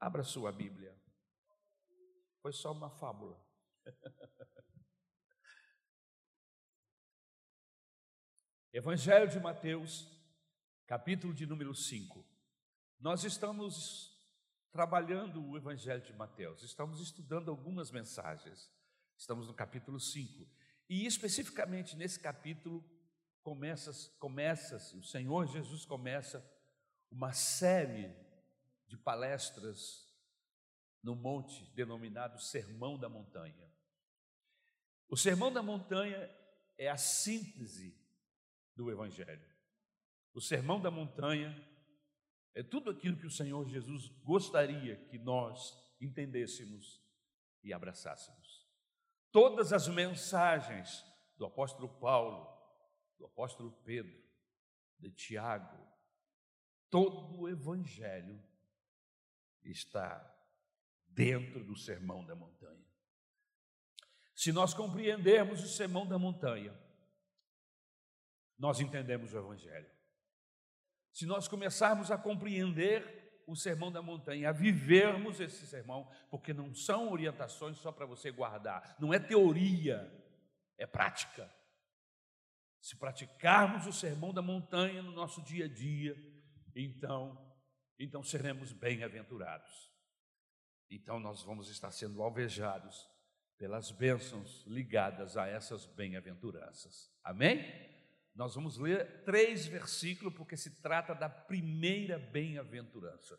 Abra sua Bíblia. Foi só uma fábula. Evangelho de Mateus, capítulo de número 5. Nós estamos trabalhando o Evangelho de Mateus, estamos estudando algumas mensagens. Estamos no capítulo 5. E especificamente nesse capítulo começa, começa o Senhor Jesus começa uma série de palestras no monte denominado Sermão da Montanha. O Sermão da Montanha é a síntese do Evangelho. O Sermão da Montanha é tudo aquilo que o Senhor Jesus gostaria que nós entendêssemos e abraçássemos. Todas as mensagens do apóstolo Paulo, do apóstolo Pedro, de Tiago, todo o Evangelho está dentro do Sermão da Montanha. Se nós compreendermos o Sermão da Montanha, nós entendemos o Evangelho. Se nós começarmos a compreender o Sermão da Montanha, a vivermos esse sermão, porque não são orientações só para você guardar, não é teoria, é prática. Se praticarmos o Sermão da Montanha no nosso dia a dia, então, então seremos bem-aventurados. Então nós vamos estar sendo alvejados pelas bênçãos ligadas a essas bem-aventuranças. Amém? Nós vamos ler três versículos, porque se trata da primeira bem-aventurança.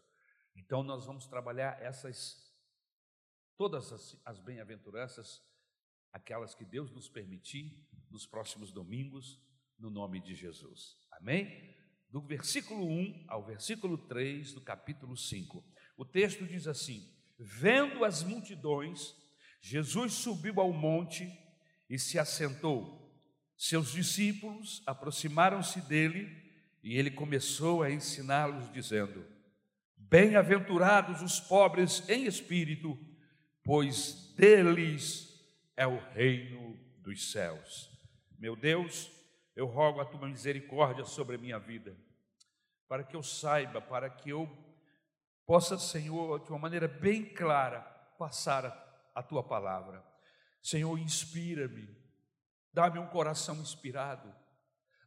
Então, nós vamos trabalhar essas, todas as, as bem-aventuranças, aquelas que Deus nos permitir, nos próximos domingos, no nome de Jesus. Amém? Do versículo 1 ao versículo 3 do capítulo 5. O texto diz assim: Vendo as multidões, Jesus subiu ao monte e se assentou. Seus discípulos aproximaram-se dele e ele começou a ensiná-los, dizendo: Bem-aventurados os pobres em espírito, pois deles é o reino dos céus. Meu Deus, eu rogo a tua misericórdia sobre a minha vida, para que eu saiba, para que eu possa, Senhor, de uma maneira bem clara, passar a, tua palavra. Senhor, inspira-me Dá-me um coração inspirado.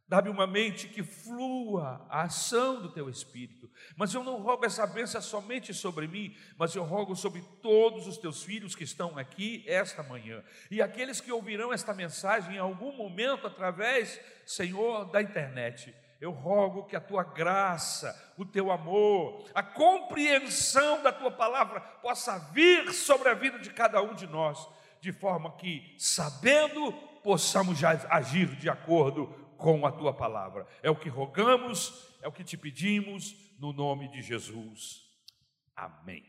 Dá-me uma mente que flua a ação do teu Espírito. Mas eu não rogo essa bênção somente sobre mim, mas eu rogo sobre todos os teus filhos que estão aqui esta manhã. E aqueles que ouvirão esta mensagem em algum momento através, Senhor, da internet. Eu rogo que a tua graça, o teu amor, a compreensão da tua palavra possa vir sobre a vida de cada um de nós, de forma que, sabendo possamos agir de acordo com a tua palavra. É o que rogamos, é o que te pedimos, no nome de Jesus. Amém.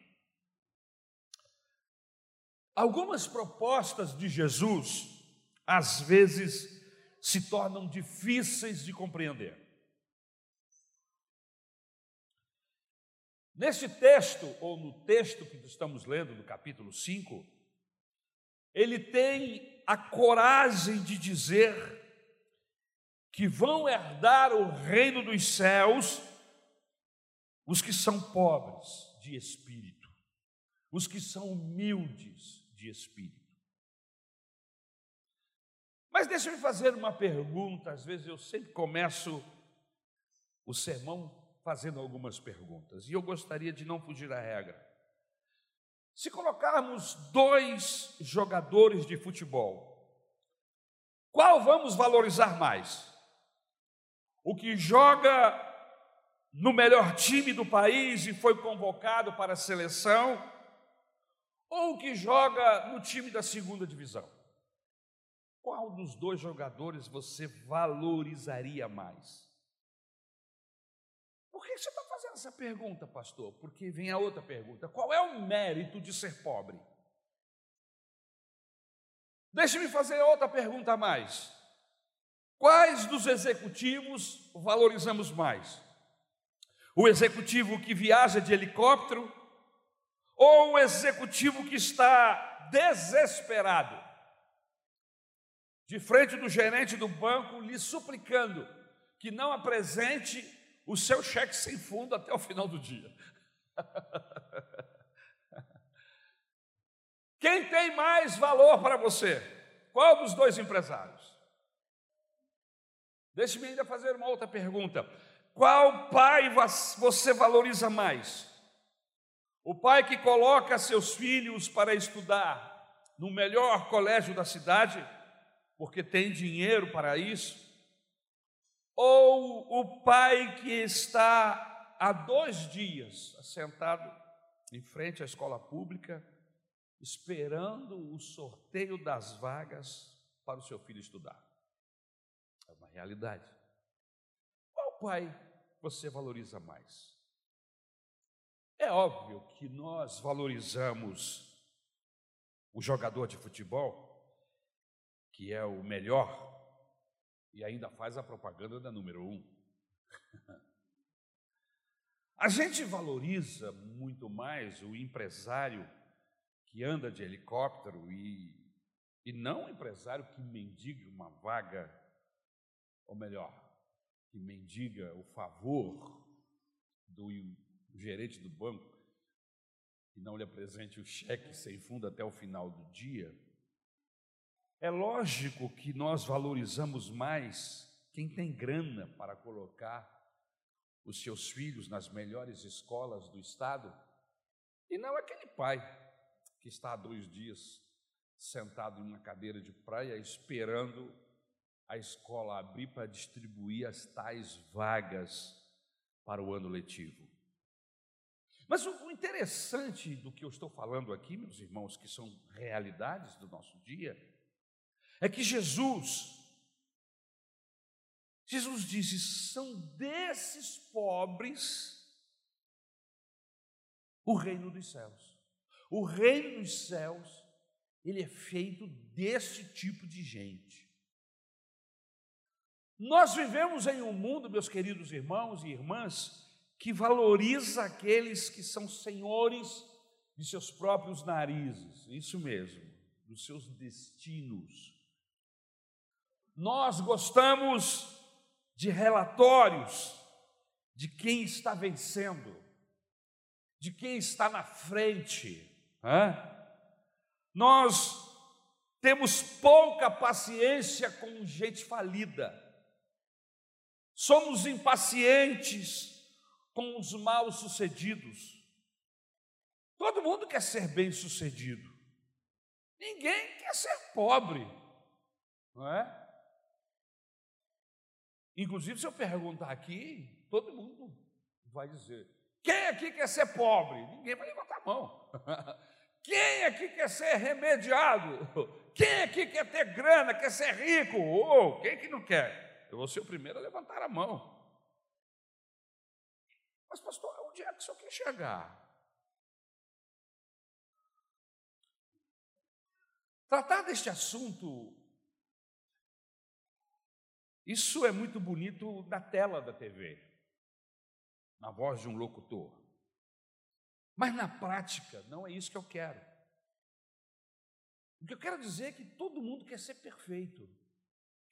Algumas propostas de Jesus, às vezes, se tornam difíceis de compreender. Neste texto, ou no texto que estamos lendo, no capítulo 5, ele tem a coragem de dizer que vão herdar o reino dos céus os que são pobres de espírito, os que são humildes de espírito. Mas deixa eu fazer uma pergunta, às vezes eu sempre começo o sermão fazendo algumas perguntas, e eu gostaria de não fugir à regra. Se colocarmos dois jogadores de futebol, qual vamos valorizar mais? O que joga no melhor time do país e foi convocado para a seleção, ou o que joga no time da segunda divisão? Qual dos dois jogadores você valorizaria mais? Por que você está fazendo essa pergunta, pastor? Porque vem a outra pergunta: qual é o mérito de ser pobre? Deixe-me fazer outra pergunta a mais. Quais dos executivos valorizamos mais? O executivo que viaja de helicóptero ou o executivo que está desesperado de frente do gerente do banco lhe suplicando que não apresente o seu cheque sem fundo até o final do dia. Quem tem mais valor para você? Qual dos dois empresários? Deixe-me ainda fazer uma outra pergunta. Qual pai você valoriza mais? O pai que coloca seus filhos para estudar no melhor colégio da cidade, porque tem dinheiro para isso? Ou o pai que está há dois dias sentado em frente à escola pública, esperando o sorteio das vagas para o seu filho estudar? Realidade. Qual pai você valoriza mais? É óbvio que nós valorizamos o jogador de futebol, que é o melhor, e ainda faz a propaganda da número um. A gente valoriza muito mais o empresário que anda de helicóptero e, e não o empresário que mendiga uma vaga, ou melhor, que mendiga o favor do gerente do banco e não lhe apresente o cheque sem fundo até o final do dia. É lógico que nós valorizamos mais quem tem grana para colocar os seus filhos nas melhores escolas do estado e não aquele pai que está há dois dias sentado em uma cadeira de praia esperando a escola abrir para distribuir as tais vagas para o ano letivo. Mas o interessante do que eu estou falando aqui, meus irmãos, que são realidades do nosso dia, é que Jesus, Jesus disse: são desses pobres o reino dos céus. O reino dos céus, ele é feito desse tipo de gente. Nós vivemos em um mundo, meus queridos irmãos e irmãs, que valoriza aqueles que são senhores de seus próprios narizes, isso mesmo, dos seus destinos. Nós gostamos de relatórios de quem está vencendo, de quem está na frente. Nós temos pouca paciência com gente falida, somos impacientes com os mal-sucedidos. Todo mundo quer ser bem-sucedido. Ninguém quer ser pobre, não é? Inclusive, se eu perguntar aqui, todo mundo vai dizer: quem aqui quer ser pobre? Ninguém vai levantar a mão. Quem aqui quer ser remediado? Quem aqui quer ter grana, quer ser rico? Oh, quem que não quer? Eu vou ser o primeiro a levantar a mão. Mas, pastor, onde é que o senhor quer chegar? Tratar deste assunto, isso é muito bonito na tela da TV, na voz de um locutor. Mas na prática, não é isso que eu quero. O que eu quero dizer é que todo mundo quer ser perfeito,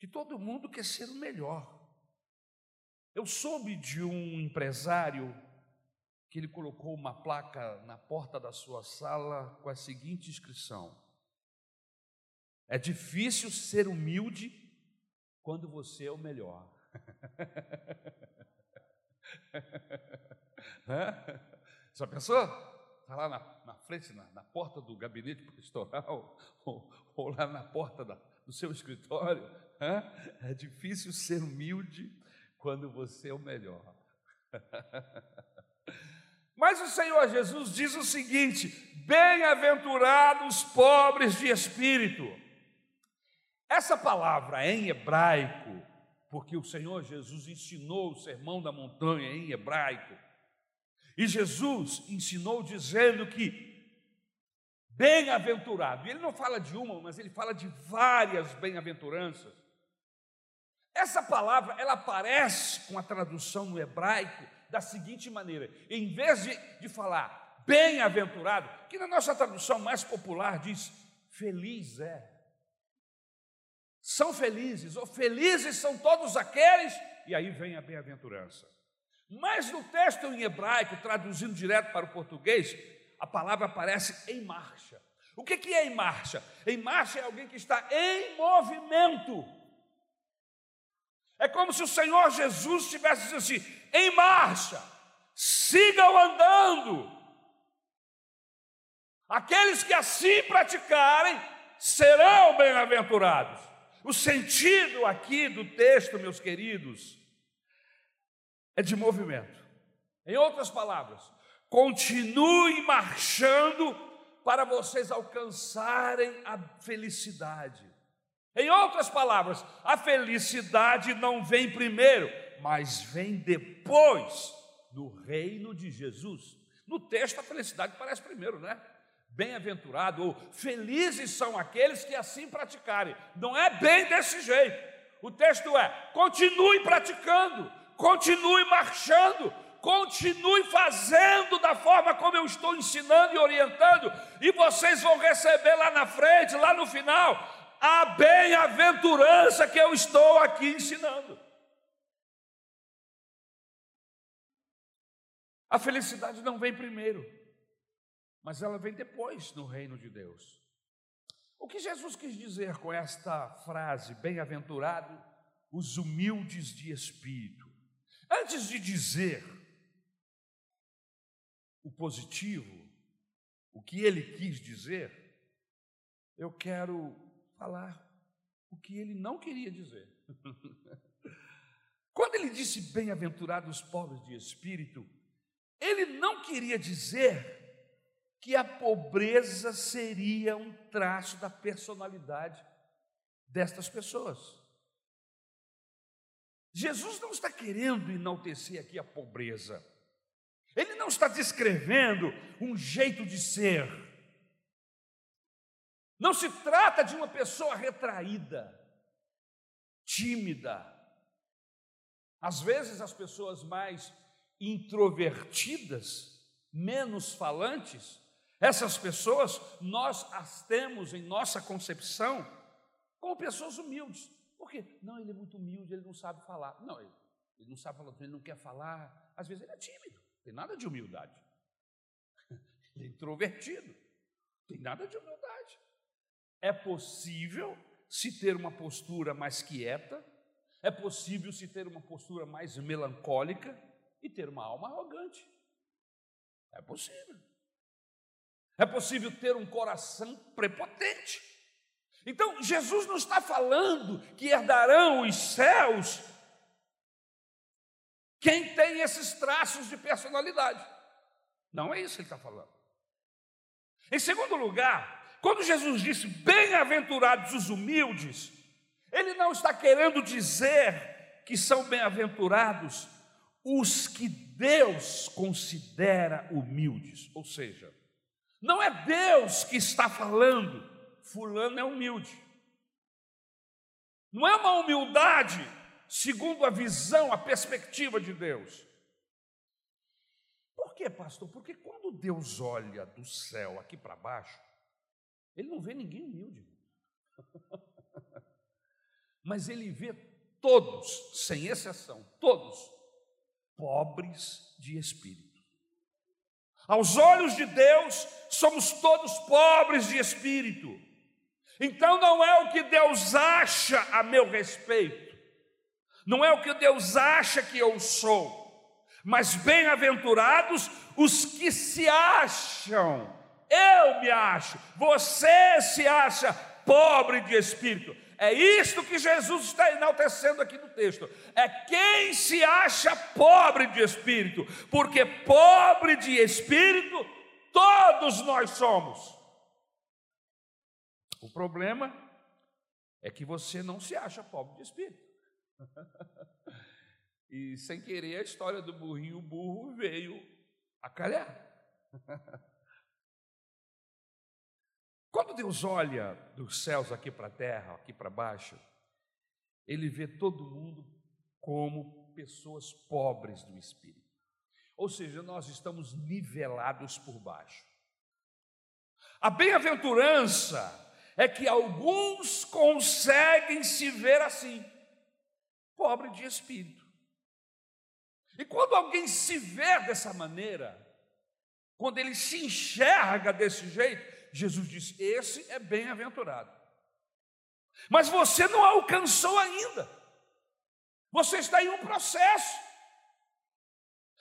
que todo mundo quer ser o melhor. Eu soube de um empresário que ele colocou uma placa na porta da sua sala com a seguinte inscrição: É difícil ser humilde quando você é o melhor. Já pensou? Está lá na, na frente, na, na, porta do gabinete pastoral, ou, ou lá na porta da, do seu escritório. É difícil ser humilde quando você é o melhor. Mas o Senhor Jesus diz o seguinte: bem-aventurados pobres de espírito. Essa palavra em hebraico, porque o Senhor Jesus ensinou o sermão da montanha em hebraico, e Jesus ensinou dizendo que bem-aventurado, ele não fala de uma, mas ele fala de várias bem-aventuranças. Essa palavra, ela aparece com a tradução no hebraico da seguinte maneira: em vez de, de falar bem-aventurado, que na nossa tradução mais popular diz feliz é. São felizes, ou felizes são todos aqueles, e aí vem a bem-aventurança. Mas no texto em hebraico, traduzindo direto para o português, a palavra aparece em marcha. O que é em marcha? Em marcha é alguém que está em movimento. É como se o Senhor Jesus estivesse dizendo assim: em marcha, sigam andando. Aqueles que assim praticarem serão bem-aventurados. O sentido aqui do texto, meus queridos, é de movimento. Em outras palavras, continue marchando para vocês alcançarem a felicidade. Em outras palavras, a felicidade não vem primeiro, mas vem depois no reino de Jesus. No texto, a felicidade parece primeiro, né? Bem-aventurado ou felizes são aqueles que assim praticarem. Não é bem desse jeito. O texto é: continue praticando, continue marchando, continue fazendo da forma como eu estou ensinando e orientando, e vocês vão receber lá na frente, lá no final, a bem-aventurança que eu estou aqui ensinando. A felicidade não vem primeiro, mas ela vem depois no reino de Deus. O que Jesus quis dizer com esta frase, bem-aventurado os humildes de espírito? Antes de dizer o positivo, o que ele quis dizer, eu quero falar o que ele não queria dizer. Quando ele disse bem-aventurados os pobres de espírito, ele não queria dizer que a pobreza seria um traço da personalidade destas pessoas. Jesus não está querendo enaltecer aqui a pobreza. Ele não está descrevendo um jeito de ser. Não se trata de uma pessoa retraída, tímida. Às vezes as pessoas mais introvertidas, menos falantes, essas pessoas nós as temos em nossa concepção como pessoas humildes. Por quê? Não, ele é muito humilde, ele não sabe falar. Não, ele, ele não sabe falar, ele não quer falar. Às vezes ele é tímido, tem nada de humildade. Ele é introvertido, tem nada de humildade. É possível se ter uma postura mais quieta, é possível se ter uma postura mais melancólica, e ter uma alma arrogante. É possível. É possível ter um coração prepotente. Então, Jesus não está falando que herdarão os céus quem tem esses traços de personalidade. Não é isso que ele está falando. Em segundo lugar, quando Jesus disse bem-aventurados os humildes, ele não está querendo dizer que são bem-aventurados os que Deus considera humildes. Ou seja, não é Deus que está falando, Fulano é humilde. Não é uma humildade segundo a visão, a perspectiva de Deus. Por quê, pastor? Porque quando Deus olha do céu aqui para baixo, Ele não vê ninguém humilde. Mas Ele vê todos, sem exceção, todos pobres de espírito. Aos olhos de Deus, somos todos pobres de espírito. Então não é o que Deus acha a meu respeito, não é o que Deus acha que eu sou, mas bem-aventurados os que se acham. Eu me acho, você se acha pobre de espírito. É isto que Jesus está enaltecendo aqui no texto. É quem se acha pobre de espírito, porque pobre de espírito todos nós somos. O problema é que você não se acha pobre de espírito. e sem querer a história do burrinho, burro veio a calhar. Quando Deus olha dos céus aqui para a terra, aqui para baixo, Ele vê todo mundo como pessoas pobres do espírito. Ou seja, nós estamos nivelados por baixo. A bem-aventurança é que alguns conseguem se ver assim, pobre de espírito. E quando alguém se vê dessa maneira, quando ele se enxerga desse jeito, Jesus disse: esse é bem-aventurado. Mas você não alcançou ainda. Você está em um processo.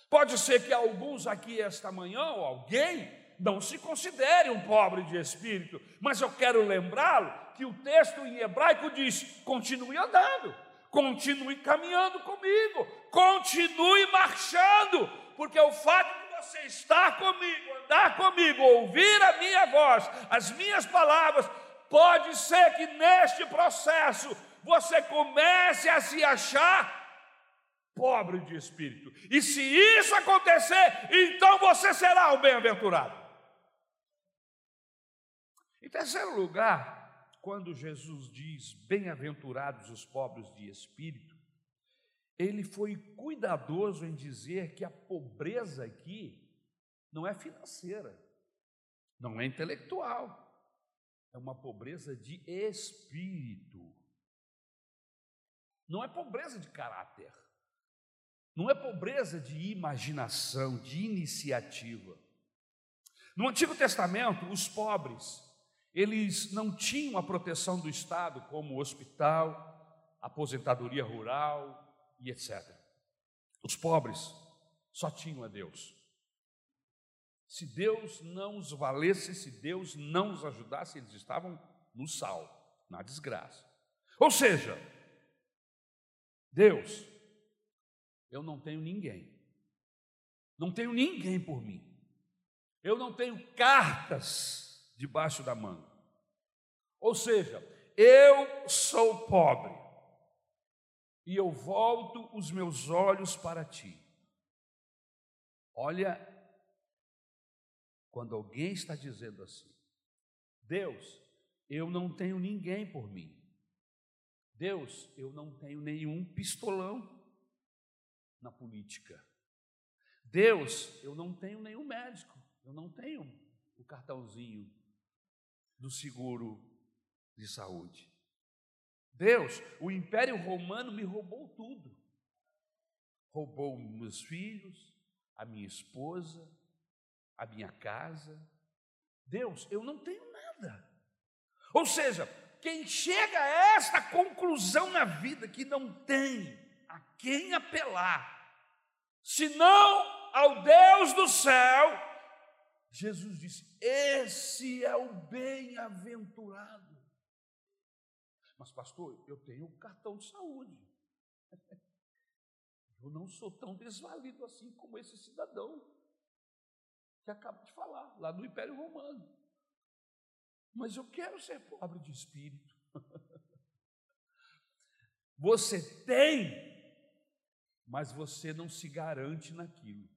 Pode ser que alguns aqui esta manhã, ou alguém, não se considere um pobre de espírito, mas eu quero lembrá-lo que o texto em hebraico diz: continue andando, continue caminhando comigo, continue marchando, porque o fato você estar comigo, andar comigo, ouvir a minha voz, as minhas palavras, pode ser que neste processo você comece a se achar pobre de espírito. E se isso acontecer, então você será o bem-aventurado. Em terceiro lugar, quando Jesus diz bem-aventurados os pobres de espírito, ele foi cuidadoso em dizer que a pobreza aqui não é financeira, não é intelectual, é uma pobreza de espírito. Não é pobreza de caráter, não é pobreza de imaginação, de iniciativa. No Antigo Testamento, os pobres eles não tinham a proteção do Estado, como hospital, aposentadoria rural e etc. Os pobres só tinham a Deus. Se Deus não os valesse, se Deus não os ajudasse, eles estavam no sal, na desgraça. Ou seja, Deus, eu não tenho ninguém, não tenho ninguém por mim, eu não tenho cartas debaixo da manga. Ou seja, eu sou pobre e eu volto os meus olhos para ti. Olha, quando alguém está dizendo assim, Deus, eu não tenho ninguém por mim. Deus, eu não tenho nenhum pistolão na política. Deus, eu não tenho nenhum médico, eu não tenho o cartãozinho do seguro de saúde. Deus, o Império Romano me roubou tudo. Roubou meus filhos, a minha esposa, a minha casa. Deus, eu não tenho nada. Ou seja, quem chega a esta conclusão na vida que não tem a quem apelar, senão ao Deus do céu, Jesus disse: Esse é o bem-aventurado. Mas, pastor, eu tenho um cartão de saúde. Eu não sou tão desvalido assim como esse cidadão que acaba de falar, lá do Império Romano. Mas eu quero ser pobre de espírito. Você tem, mas você não se garante naquilo.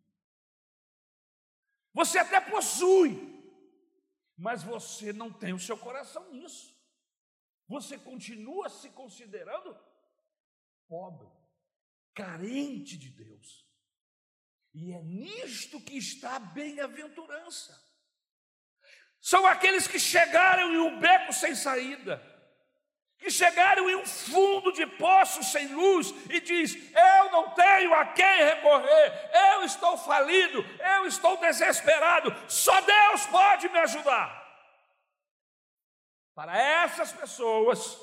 Você até possui, mas você não tem o seu coração nisso. Você continua se considerando pobre, carente de Deus. E é nisto que está a bem-aventurança. São aqueles que chegaram em um beco sem saída que chegaram em um fundo de poço sem luz e diz: Eu não tenho a quem recorrer, eu estou falido, eu estou desesperado, só Deus pode me ajudar. Para essas pessoas,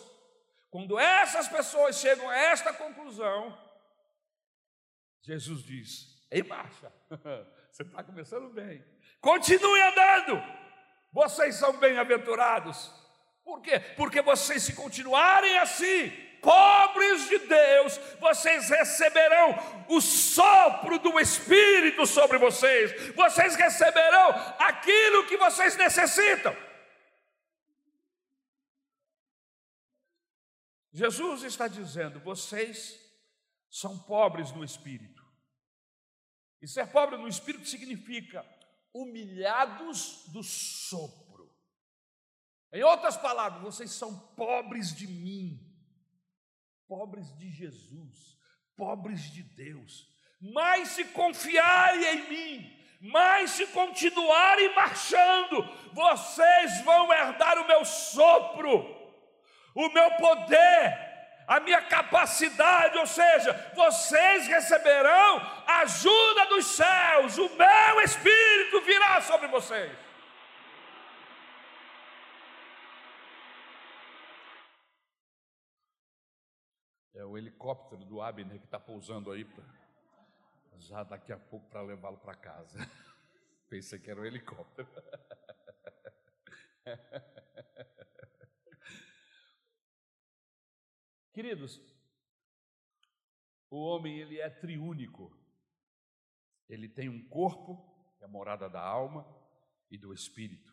quando essas pessoas chegam a esta conclusão, Jesus diz: Em marcha, você está começando bem, continue andando, vocês são bem-aventurados. Por quê? Porque vocês, se continuarem assim, pobres de Deus, vocês receberão o sopro do Espírito sobre vocês, vocês receberão aquilo que vocês necessitam. Jesus está dizendo: vocês são pobres no espírito. E ser pobre no espírito significa humilhados do sopro. Em outras palavras, vocês são pobres de mim, pobres de Jesus, pobres de Deus. Mas se confiarem em mim, mas se continuarem marchando, vocês vão herdar o meu sopro, o meu poder, a minha capacidade, ou seja, vocês receberão ajuda dos céus, o meu espírito virá sobre vocês. É o helicóptero do Abner que está pousando aí, pra, já daqui a pouco para levá-lo para casa. Pensei que era o helicóptero. Queridos, o homem ele é triúnico. Ele tem um corpo, que é a morada da alma e do espírito.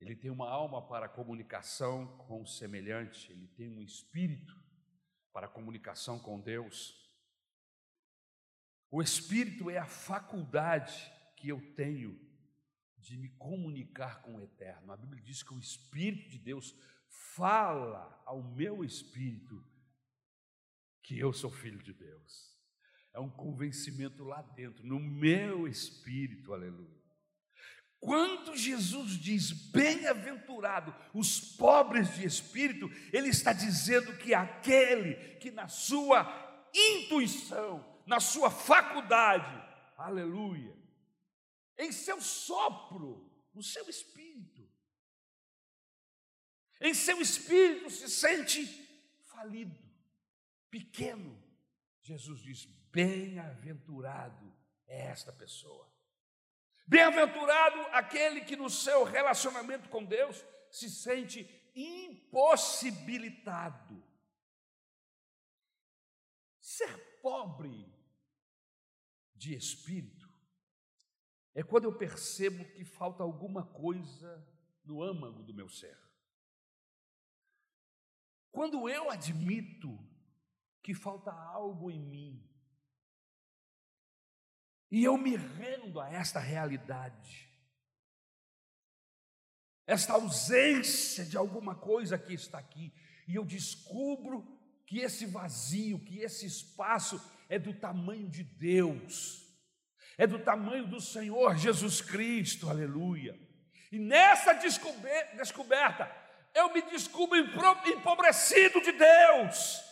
Ele tem uma alma para comunicação com o semelhante, ele tem um espírito para comunicação com Deus. O espírito é a faculdade que eu tenho de me comunicar com o eterno. A Bíblia diz que o espírito de Deus fala ao meu espírito que eu sou filho de Deus. É um convencimento lá dentro, no meu espírito, aleluia. Quando Jesus diz bem-aventurado os pobres de espírito, ele está dizendo que aquele que na sua intuição, na sua faculdade, aleluia, em seu sopro, no seu espírito, em seu espírito se sente falido, pequeno. Jesus diz: bem-aventurado é esta pessoa. Bem-aventurado aquele que no seu relacionamento com Deus se sente impossibilitado. Ser pobre de espírito é quando eu percebo que falta alguma coisa no âmago do meu ser. Quando eu admito que falta algo em mim, e eu me rendo a esta realidade, esta ausência de alguma coisa que está aqui, e eu descubro que esse vazio, que esse espaço é do tamanho de Deus, é do tamanho do Senhor Jesus Cristo, aleluia. E nessa descoberta, eu me descubro empobrecido de Deus,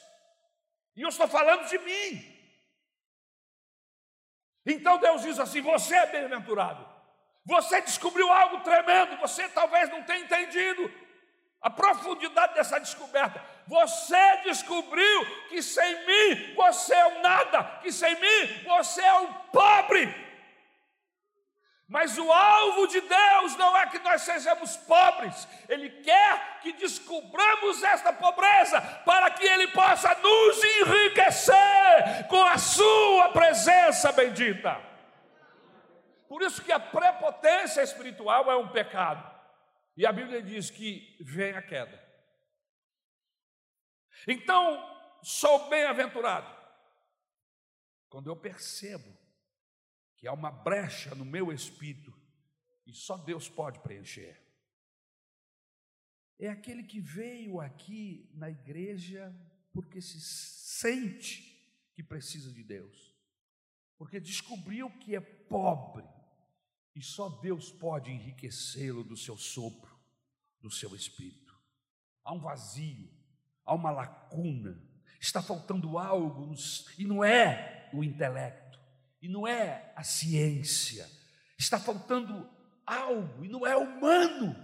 e eu estou falando de mim. Então Deus diz assim: Você é bem-aventurado, você descobriu algo tremendo, você talvez não tenha entendido a profundidade dessa descoberta. Você descobriu que sem mim você é um nada, que sem mim você é um pobre. Mas o alvo de Deus não é que nós sejamos pobres, Ele quer que descubramos esta pobreza, para que Ele possa nos enriquecer com a Sua presença bendita. Por isso que a prepotência espiritual é um pecado, e a Bíblia diz que vem a queda. Então, sou bem-aventurado quando eu percebo que há uma brecha no meu espírito e só Deus pode preencher. É aquele que veio aqui na igreja porque se sente que precisa de Deus, porque descobriu que é pobre e só Deus pode enriquecê-lo do seu sopro, do seu espírito. Há um vazio, há uma lacuna, está faltando algo e não é o intelecto e não é a ciência. Está faltando algo e não é humano,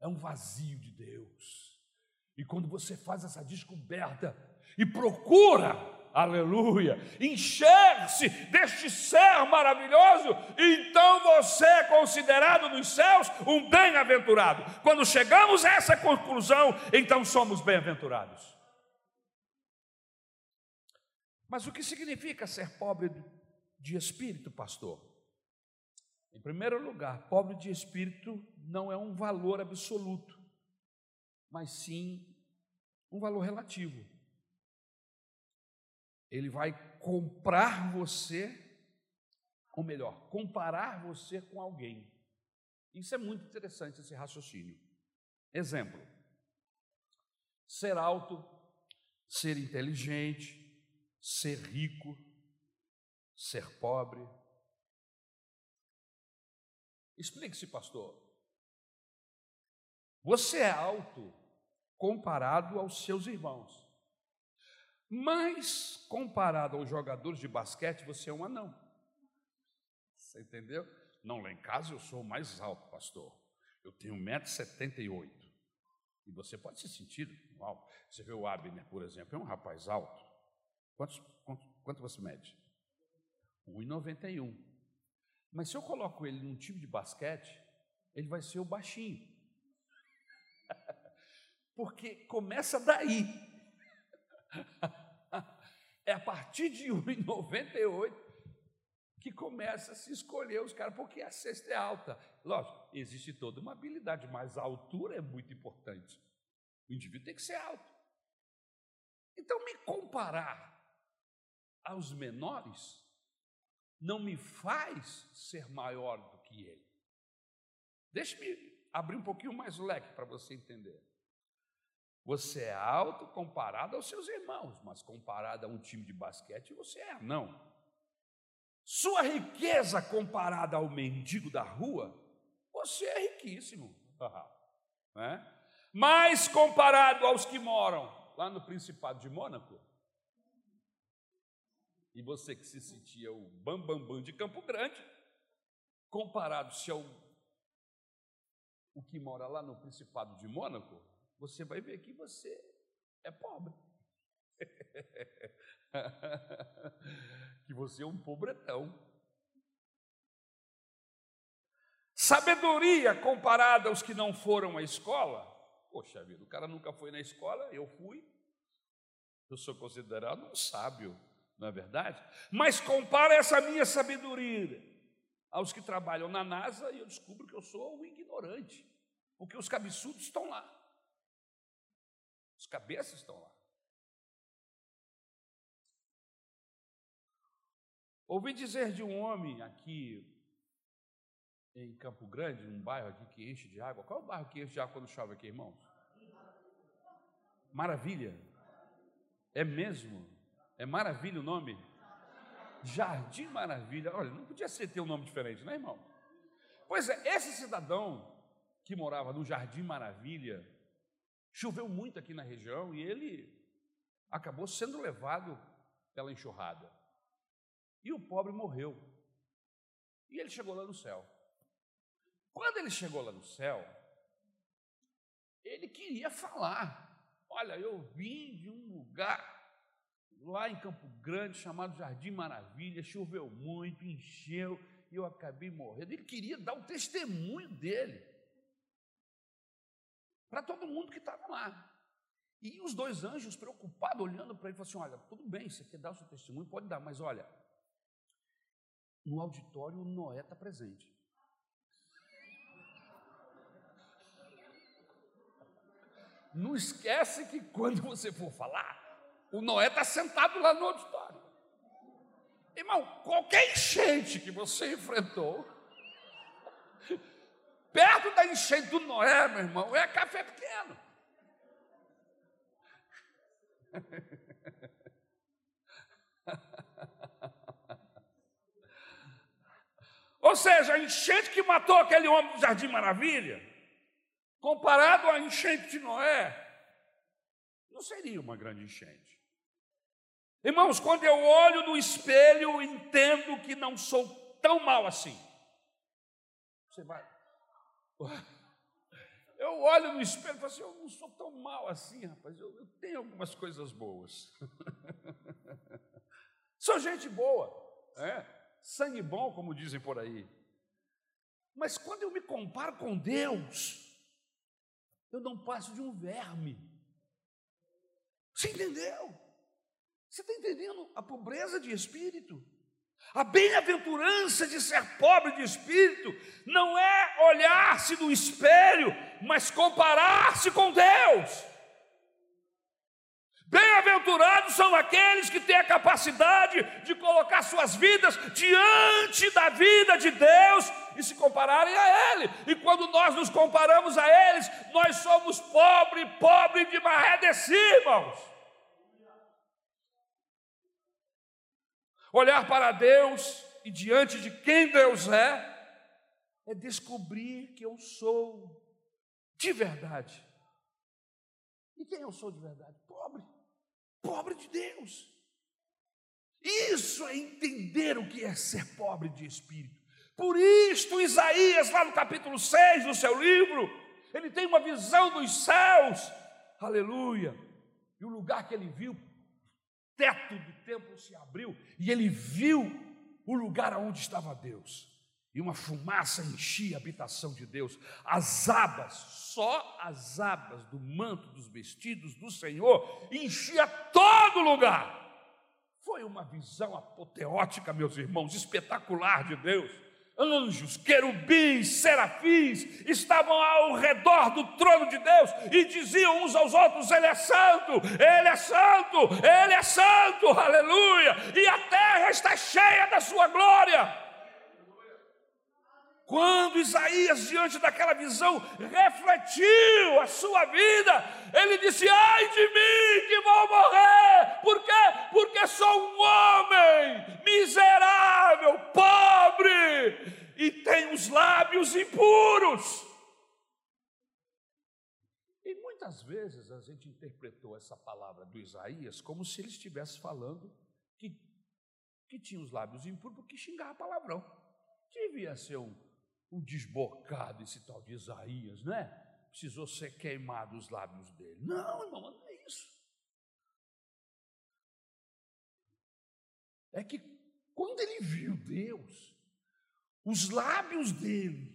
é um vazio de Deus. E quando você faz essa descoberta e procura, aleluia, encher-se deste ser maravilhoso, então você é considerado nos céus um bem-aventurado. Quando chegamos a essa conclusão, então somos bem-aventurados. Mas o que significa ser pobre de espírito, pastor? Em primeiro lugar, pobre de espírito não é um valor absoluto, mas sim um valor relativo. Ele vai comprar você, ou melhor, comparar você com alguém. Isso é muito interessante, esse raciocínio. Exemplo: ser alto, ser inteligente, ser rico, ser pobre. Explique-se, pastor. Você é alto comparado aos seus irmãos, mas comparado aos jogadores de basquete, você é um anão. Você entendeu? Não, lá em casa eu sou o mais alto, pastor. Eu tenho 1,78m. E você pode se sentir mal. Você vê o Abner, por exemplo, é um rapaz alto. Quantos, quanto, quanto você mede? 1,91. Mas se eu coloco ele num time de basquete, ele vai ser o baixinho. Porque começa daí. É a partir de 1,98 que começa a se escolher os caras, porque a cesta é alta. Lógico, existe toda uma habilidade, mas a altura é muito importante. O indivíduo tem que ser alto. Então, me comparar aos menores não me faz ser maior do que ele. Deixe-me abrir um pouquinho mais o leque para você entender. Você é alto comparado aos seus irmãos, mas comparado a um time de basquete, você é não. Sua riqueza comparada ao mendigo da rua, você é riquíssimo. né? Mas comparado aos que moram lá no Principado de Mônaco, e você que se sentia o bambambam bam, bam de Campo Grande, comparado-se ao o que mora lá no Principado de Mônaco, você vai ver que você é pobre. que você é um pobretão. Sabedoria comparada aos que não foram à escola. Poxa vida, o cara nunca foi na escola, eu fui. Eu sou considerado um sábio, não é verdade? Mas compara essa minha sabedoria aos que trabalham na NASA e eu descubro que eu sou um ignorante, porque os cabeçudos estão lá. Os cabeças estão lá. Ouvi dizer de um homem aqui em Campo Grande, um bairro aqui que enche de água. Qual é o bairro que enche de água quando chove aqui, irmãos? Maravilha. É mesmo? É maravilha o nome? Jardim Maravilha. Olha, não podia ser ter um nome diferente, né, irmão? Pois é, esse cidadão que morava no Jardim Maravilha, choveu muito aqui na região e ele acabou sendo levado pela enxurrada. E o pobre morreu. E ele chegou lá no céu. Quando ele chegou lá no céu, ele queria falar. Olha, eu vim de um lugar lá em Campo Grande chamado Jardim Maravilha, choveu muito, encheu e eu acabei morrendo. Ele queria dar o testemunho dele para todo mundo que estava lá. E os dois anjos preocupados, olhando para ele, falaram assim: Olha, tudo bem, você quer dar o seu testemunho, pode dar, mas olha, no auditório, o Noé está presente. Não esquece que quando você for falar, o Noé está sentado lá no auditório. Irmão, qualquer enchente que você enfrentou, perto da enchente do Noé, meu irmão, é café pequeno. Ou seja, a enchente que matou aquele homem do Jardim Maravilha, comparado à enchente de Noé, não seria uma grande enchente. Irmãos, quando eu olho no espelho, entendo que não sou tão mal assim. Você vai. Eu olho no espelho e falo assim: eu não sou tão mal assim, rapaz, eu, eu tenho algumas coisas boas. sou gente boa. É sangue bom, como dizem por aí. Mas quando eu me comparo com Deus, eu não passo de um verme. Você entendeu? Você está entendendo a pobreza de espírito? A bem-aventurança de ser pobre de espírito não é olhar-se no espelho, mas comparar-se com Deus. Bem-aventurados são aqueles que têm a capacidade de colocar suas vidas diante da vida de Deus e se compararem a Ele. E quando nós nos comparamos a eles, nós somos pobre, pobre de maré irmãos. Olhar para Deus e diante de quem Deus é, é descobrir que eu sou de verdade. E quem eu sou de verdade? Pobre pobre de Deus. Isso é entender o que é ser pobre de espírito. Por isto, Isaías, lá no capítulo 6 do seu livro, ele tem uma visão dos céus, aleluia. E o lugar que ele viu, teto do templo se abriu e ele viu o lugar onde estava Deus. E uma fumaça enchia a habitação de Deus. As abas, só as abas do manto dos vestidos do Senhor enchia todo lugar. Foi uma visão apoteótica, meus irmãos, espetacular de Deus anjos, querubins, serafins estavam ao redor do trono de Deus e diziam uns aos outros: Ele é santo, Ele é santo, Ele é santo, aleluia, e a terra está cheia da sua glória. Quando Isaías, diante daquela visão, refletiu a sua vida, ele disse: Ai de mim que vou morrer, por quê? Porque sou um homem miserável, pobre e tenho os lábios impuros. E muitas vezes a gente interpretou essa palavra do Isaías como se ele estivesse falando que, que tinha os lábios impuros porque xingava palavrão. Devia ser um um desbocado esse tal de Isaías, não é? Precisou ser queimado os lábios dele. Não, irmão, não é isso. É que quando ele viu Deus, os lábios dele,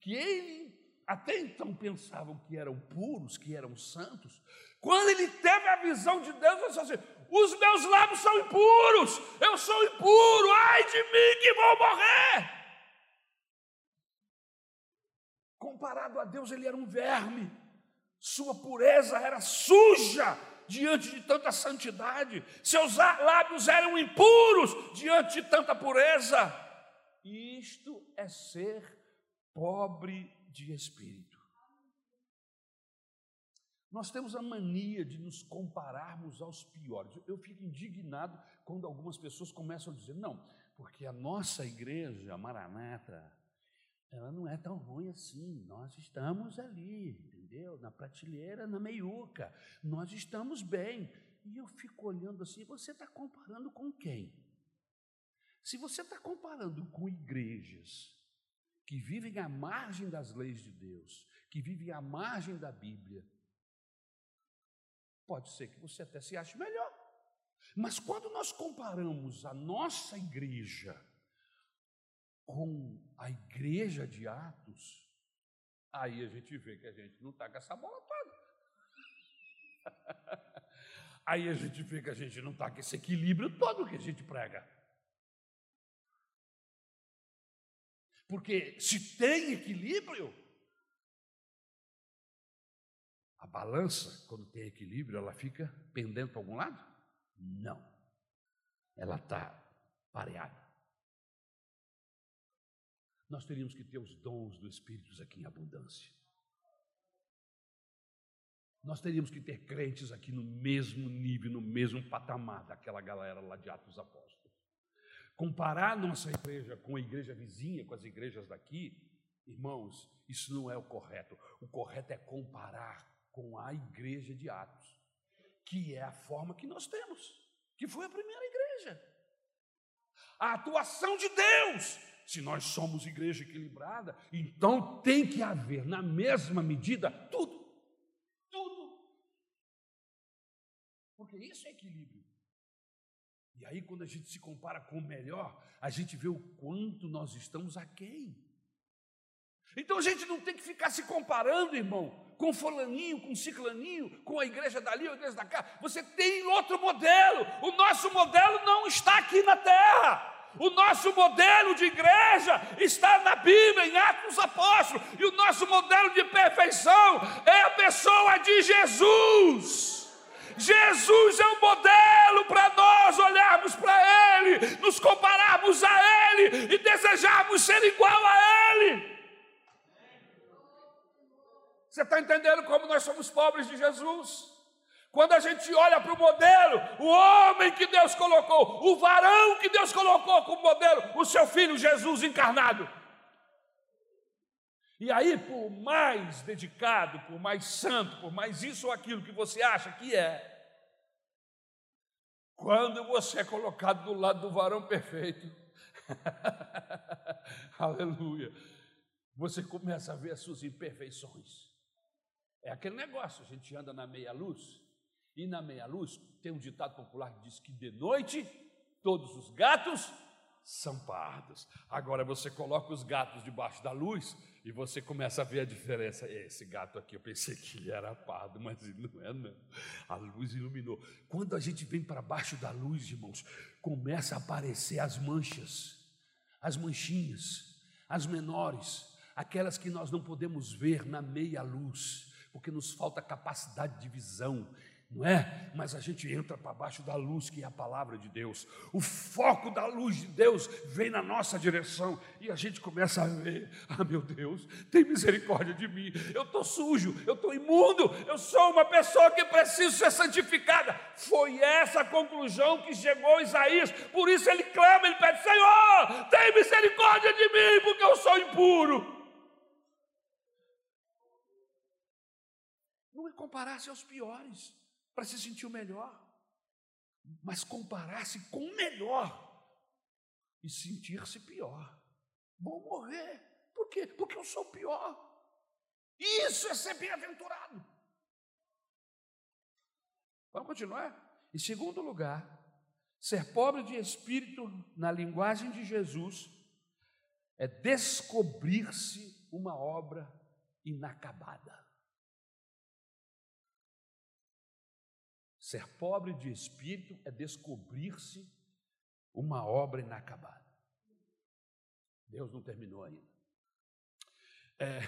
que ele até então pensavam que eram puros, que eram santos, quando ele teve a visão de Deus, ele disse assim: os meus lábios são impuros, eu sou impuro, ai de mim que vou morrer. Comparado a Deus, ele era um verme, sua pureza era suja diante de tanta santidade, seus lábios eram impuros diante de tanta pureza. Isto é ser pobre de espírito. Nós temos a mania de nos compararmos aos piores. Eu fico indignado quando algumas pessoas começam a dizer: não, porque a nossa igreja, Maranata, ela não é tão ruim assim. Nós estamos ali, entendeu? Na prateleira, na meiuca. Nós estamos bem. E eu fico olhando assim, você está comparando com quem? Se você está comparando com igrejas que vivem à margem das leis de Deus, que vivem à margem da Bíblia, pode ser que você até se ache melhor. Mas quando nós comparamos a nossa igreja com a igreja de Atos, aí a gente vê que a gente não está com essa bola toda. Aí a gente vê que a gente não está com esse equilíbrio todo que a gente prega. Porque se tem equilíbrio, a balança, quando tem equilíbrio, ela fica pendendo para algum lado? Não. Ela está pareada nós teríamos que ter os dons do Espírito aqui em abundância. Nós teríamos que ter crentes aqui no mesmo nível, no mesmo patamar daquela galera lá de Atos Apóstolos. Comparar nossa igreja com a igreja vizinha, com as igrejas daqui, irmãos, isso não é o correto. O correto é comparar com a igreja de Atos, que é a forma que nós temos, que foi a primeira igreja. A atuação de Deus se nós somos igreja equilibrada, então tem que haver, na mesma medida, tudo. Tudo. Porque isso é equilíbrio. E aí, quando a gente se compara com o melhor, a gente vê o quanto nós estamos aquém. Então a gente não tem que ficar se comparando, irmão, com fulaninho, com ciclaninho, com a igreja dali, a igreja da cá. Você tem outro modelo. O nosso modelo não está aqui na terra. O nosso modelo de igreja está na Bíblia, em Atos dos Apóstolos, e o nosso modelo de perfeição é a pessoa de Jesus. Jesus é o modelo para nós olharmos para Ele, nos compararmos a Ele e desejarmos ser igual a Ele. Você está entendendo como nós somos pobres de Jesus? Quando a gente olha para o modelo, o homem que Deus colocou, o varão que Deus colocou como modelo, o seu filho Jesus encarnado. E aí, por mais dedicado, por mais santo, por mais isso ou aquilo que você acha que é, quando você é colocado do lado do varão perfeito, aleluia, você começa a ver as suas imperfeições. É aquele negócio, a gente anda na meia luz, e na meia luz tem um ditado popular que diz que de noite todos os gatos são pardos. Agora você coloca os gatos debaixo da luz e você começa a ver a diferença. Esse gato aqui, eu pensei que ele era pardo, mas ele não é, não. A luz iluminou. Quando a gente vem para baixo da luz, irmãos, começa a aparecer as manchas, as manchinhas, as menores, aquelas que nós não podemos ver na meia luz, porque nos falta capacidade de visão não é? Mas a gente entra para baixo da luz que é a palavra de Deus. O foco da luz de Deus vem na nossa direção e a gente começa a ver: ah, meu Deus, tem misericórdia de mim. Eu estou sujo, eu estou imundo, eu sou uma pessoa que preciso ser santificada. Foi essa a conclusão que chegou Isaías. Por isso ele clama, ele pede: Senhor, tem misericórdia de mim, porque eu sou impuro. Não é comparar-se aos piores para se sentir o melhor, mas comparar-se com o melhor e sentir-se pior. Vou morrer. Por quê? Porque eu sou pior. Isso é ser bem-aventurado. Vamos continuar? Em segundo lugar, ser pobre de espírito, na linguagem de Jesus, é descobrir-se uma obra inacabada. Ser pobre de espírito é descobrir-se uma obra inacabada. Deus não terminou ainda. É,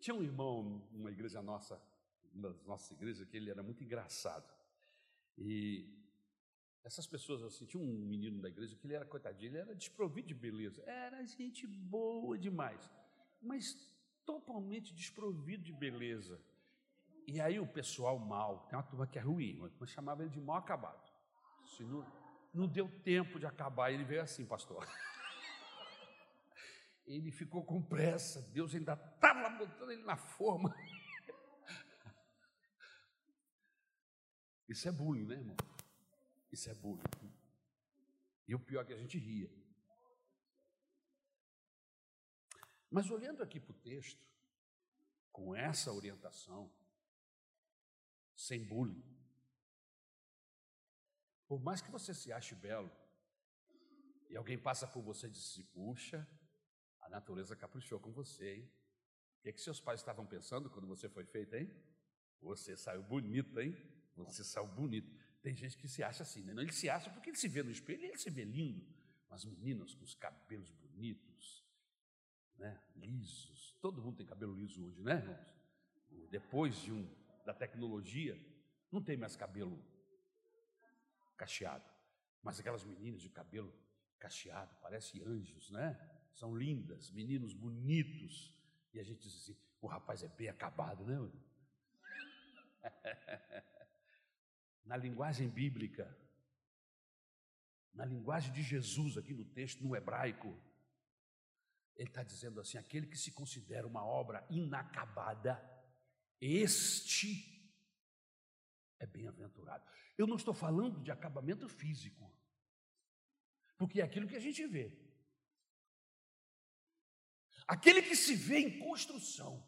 tinha um irmão numa igreja nossa, uma das nossas igrejas, que ele era muito engraçado. E essas pessoas assim, tinha um menino da igreja que ele era coitadinho, ele era desprovido de beleza, era gente boa demais, mas totalmente desprovido de beleza. E aí o pessoal mal, tem uma turma que é ruim, mas chamava ele de mal acabado. Se não, não deu tempo de acabar, ele veio assim, pastor. Ele ficou com pressa, Deus ainda estava botando ele na forma. Isso é bullying, né, irmão? Isso é bullying. E o pior é que a gente ria. Mas olhando aqui para o texto, com essa orientação, sem bullying. Por mais que você se ache belo, e alguém passa por você e diz assim, puxa, a natureza caprichou com você, hein? O que, é que seus pais estavam pensando quando você foi feita, hein? Você saiu bonito, hein? Você saiu bonito. Tem gente que se acha assim, né? Ele se acha porque ele se vê no espelho ele se vê lindo. Mas meninas com os cabelos bonitos, né? lisos. Todo mundo tem cabelo liso hoje, né, irmãos? Depois de um da tecnologia, não tem mais cabelo cacheado. Mas aquelas meninas de cabelo cacheado, parecem anjos, né? São lindas, meninos bonitos. E a gente diz assim: o rapaz é bem acabado, né? na linguagem bíblica, na linguagem de Jesus, aqui no texto, no hebraico, ele está dizendo assim: aquele que se considera uma obra inacabada, este é bem-aventurado. Eu não estou falando de acabamento físico, porque é aquilo que a gente vê. Aquele que se vê em construção.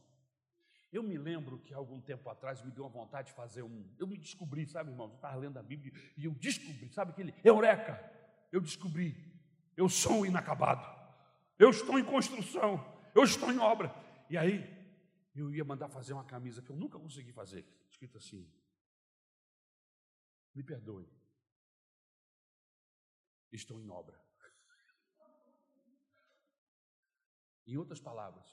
Eu me lembro que algum tempo atrás me deu uma vontade de fazer um. Eu me descobri, sabe, irmão? Eu estava lendo a Bíblia e eu descobri, sabe aquele eureka? Eu descobri. Eu sou inacabado. Eu estou em construção. Eu estou em obra. E aí eu ia mandar fazer uma camisa que eu nunca consegui fazer, escrito assim: Me perdoe, estou em obra. Em outras palavras,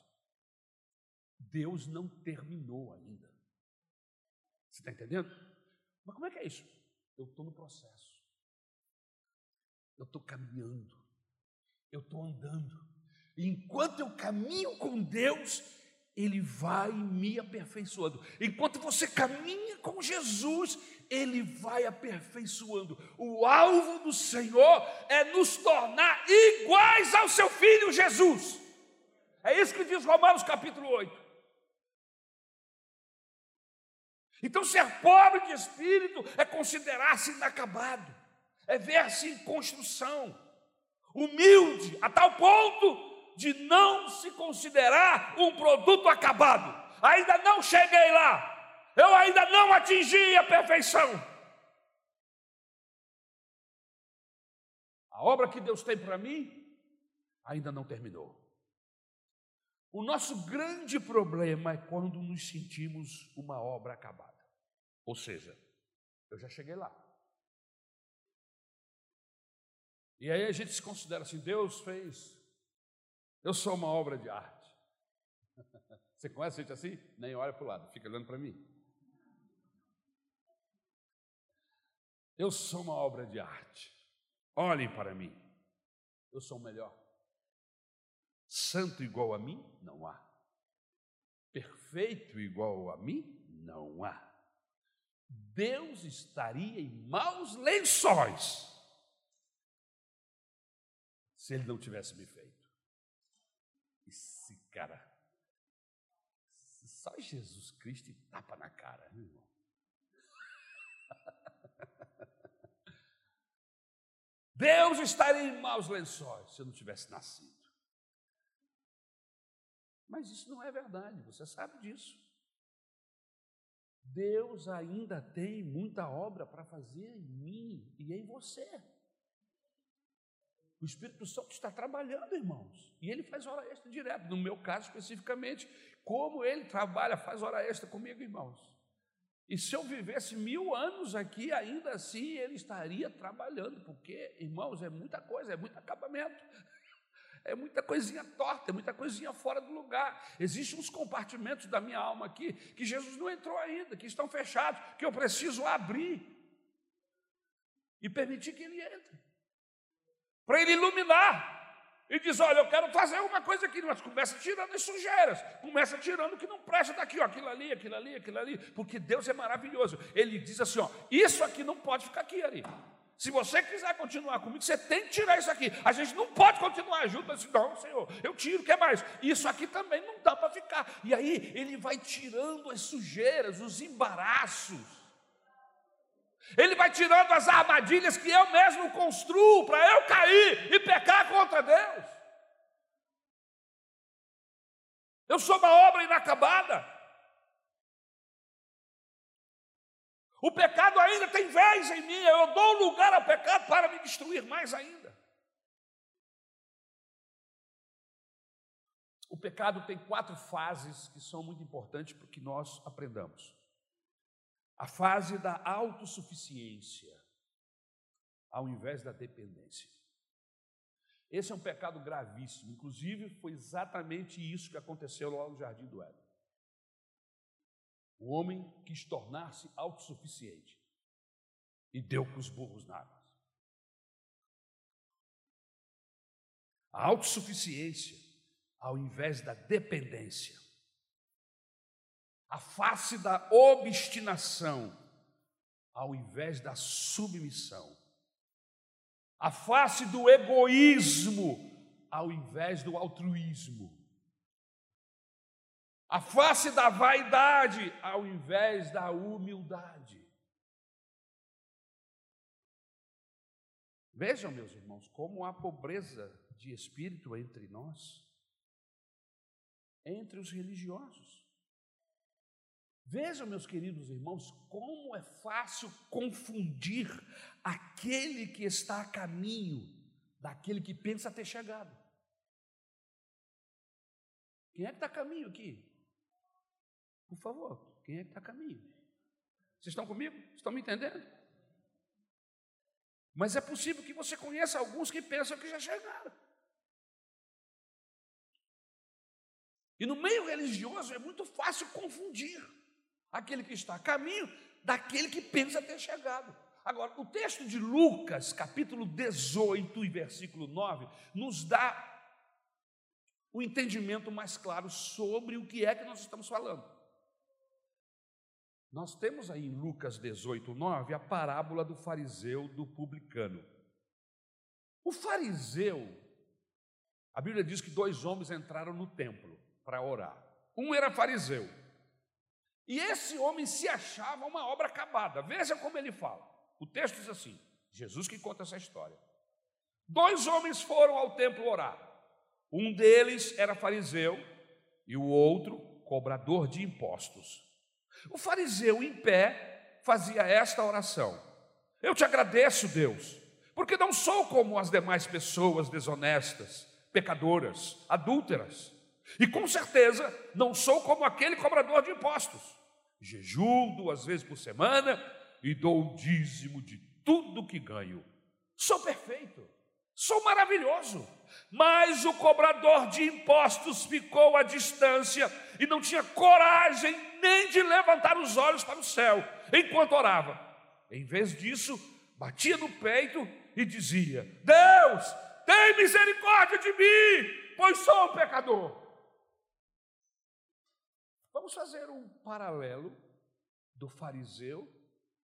Deus não terminou ainda. Você está entendendo? Mas como é que é isso? Eu estou no processo. Eu estou caminhando. Eu estou andando. E enquanto eu caminho com Deus, ele vai me aperfeiçoando. Enquanto você caminha com Jesus, Ele vai aperfeiçoando. O alvo do Senhor é nos tornar iguais ao seu Filho Jesus. É isso que diz Romanos capítulo 8. Então, ser pobre de espírito é considerar-se inacabado, é ver-se em construção, humilde, a tal ponto de não se considerar um produto acabado. Ainda não cheguei lá. eu ainda não atingi a perfeição. A obra que Deus tem para mim ainda não terminou. O nosso grande problema é quando nos sentimos uma obra acabada. Ou seja, eu já cheguei lá. E aí a gente se considera assim: Deus fez, eu sou uma obra de arte. Você conhece gente assim? Nem olha para o lado, fica olhando para mim. Eu sou uma obra de arte. Olhem para mim. Eu sou o melhor. Santo igual a mim? Não há. Perfeito igual a mim? Não há. Deus estaria em maus lençóis se ele não tivesse me feito. Esse cara, só Jesus Cristo e tapa na cara, meu irmão. Deus estaria em maus lençóis se eu não tivesse nascido. Mas isso não é verdade, você sabe disso. Deus ainda tem muita obra para fazer em mim e em você. O Espírito Santo está trabalhando, irmãos, e ele faz hora extra direto. No meu caso especificamente, como ele trabalha, faz hora extra comigo, irmãos. E se eu vivesse mil anos aqui, ainda assim ele estaria trabalhando, porque, irmãos, é muita coisa, é muito acabamento, é muita coisinha torta, é muita coisinha fora do lugar. Existem uns compartimentos da minha alma aqui que Jesus não entrou ainda, que estão fechados, que eu preciso abrir e permitir que ele entre para ele iluminar. E diz: Olha, eu quero fazer uma coisa aqui, mas começa tirando as sujeiras, começa tirando o que não presta daqui, ó, aquilo ali, aquilo ali, aquilo ali, porque Deus é maravilhoso. Ele diz assim: ó, isso aqui não pode ficar aqui ali. Se você quiser continuar comigo, você tem que tirar isso aqui. A gente não pode continuar junto. Assim, não, Senhor, eu tiro, o que mais? Isso aqui também não dá para ficar. E aí ele vai tirando as sujeiras, os embaraços. Ele vai tirando as armadilhas que eu mesmo construo para eu cair e pecar contra Deus. Eu sou uma obra inacabada. O pecado ainda tem vez em mim, eu dou lugar ao pecado para me destruir mais ainda. O pecado tem quatro fases que são muito importantes para que nós aprendamos a fase da autossuficiência, ao invés da dependência. Esse é um pecado gravíssimo, inclusive foi exatamente isso que aconteceu lá no Jardim do Éden. O homem quis tornar-se autossuficiente e deu com os burros na água. A autossuficiência, ao invés da dependência, a face da obstinação, ao invés da submissão, a face do egoísmo, ao invés do altruísmo, a face da vaidade, ao invés da humildade. Vejam, meus irmãos, como há pobreza de espírito entre nós, entre os religiosos. Vejam, meus queridos irmãos, como é fácil confundir aquele que está a caminho daquele que pensa ter chegado. Quem é que está a caminho aqui? Por favor, quem é que está a caminho? Vocês estão comigo? Estão me entendendo? Mas é possível que você conheça alguns que pensam que já chegaram. E no meio religioso é muito fácil confundir aquele que está a caminho daquele que pensa ter chegado. Agora, o texto de Lucas, capítulo 18 e versículo 9, nos dá o entendimento mais claro sobre o que é que nós estamos falando. Nós temos aí em Lucas 18, 9, a parábola do fariseu do publicano. O fariseu, a Bíblia diz que dois homens entraram no templo para orar. Um era fariseu, e esse homem se achava uma obra acabada. Veja como ele fala. O texto diz assim: Jesus que conta essa história. Dois homens foram ao templo orar. Um deles era fariseu e o outro cobrador de impostos. O fariseu em pé fazia esta oração: Eu te agradeço, Deus, porque não sou como as demais pessoas desonestas, pecadoras, adúlteras, e com certeza não sou como aquele cobrador de impostos. Jejuo duas vezes por semana e dou o dízimo de tudo que ganho. Sou perfeito, sou maravilhoso. Mas o cobrador de impostos ficou à distância e não tinha coragem nem de levantar os olhos para o céu enquanto orava. Em vez disso, batia no peito e dizia: Deus, tem misericórdia de mim, pois sou um pecador. Vamos fazer um paralelo do fariseu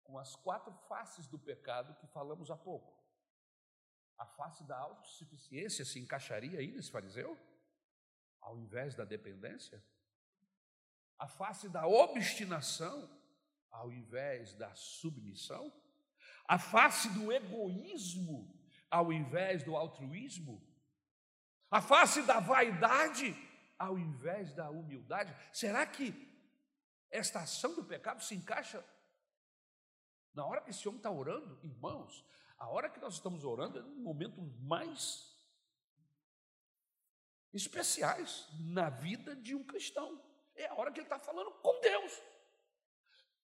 com as quatro faces do pecado que falamos há pouco. A face da autossuficiência se encaixaria aí nesse fariseu? Ao invés da dependência? A face da obstinação, ao invés da submissão? A face do egoísmo, ao invés do altruísmo? A face da vaidade, ao invés da humildade? Será que esta ação do pecado se encaixa na hora que esse homem está orando? Irmãos, a hora que nós estamos orando é um momento mais especiais na vida de um cristão. É a hora que ele está falando com Deus.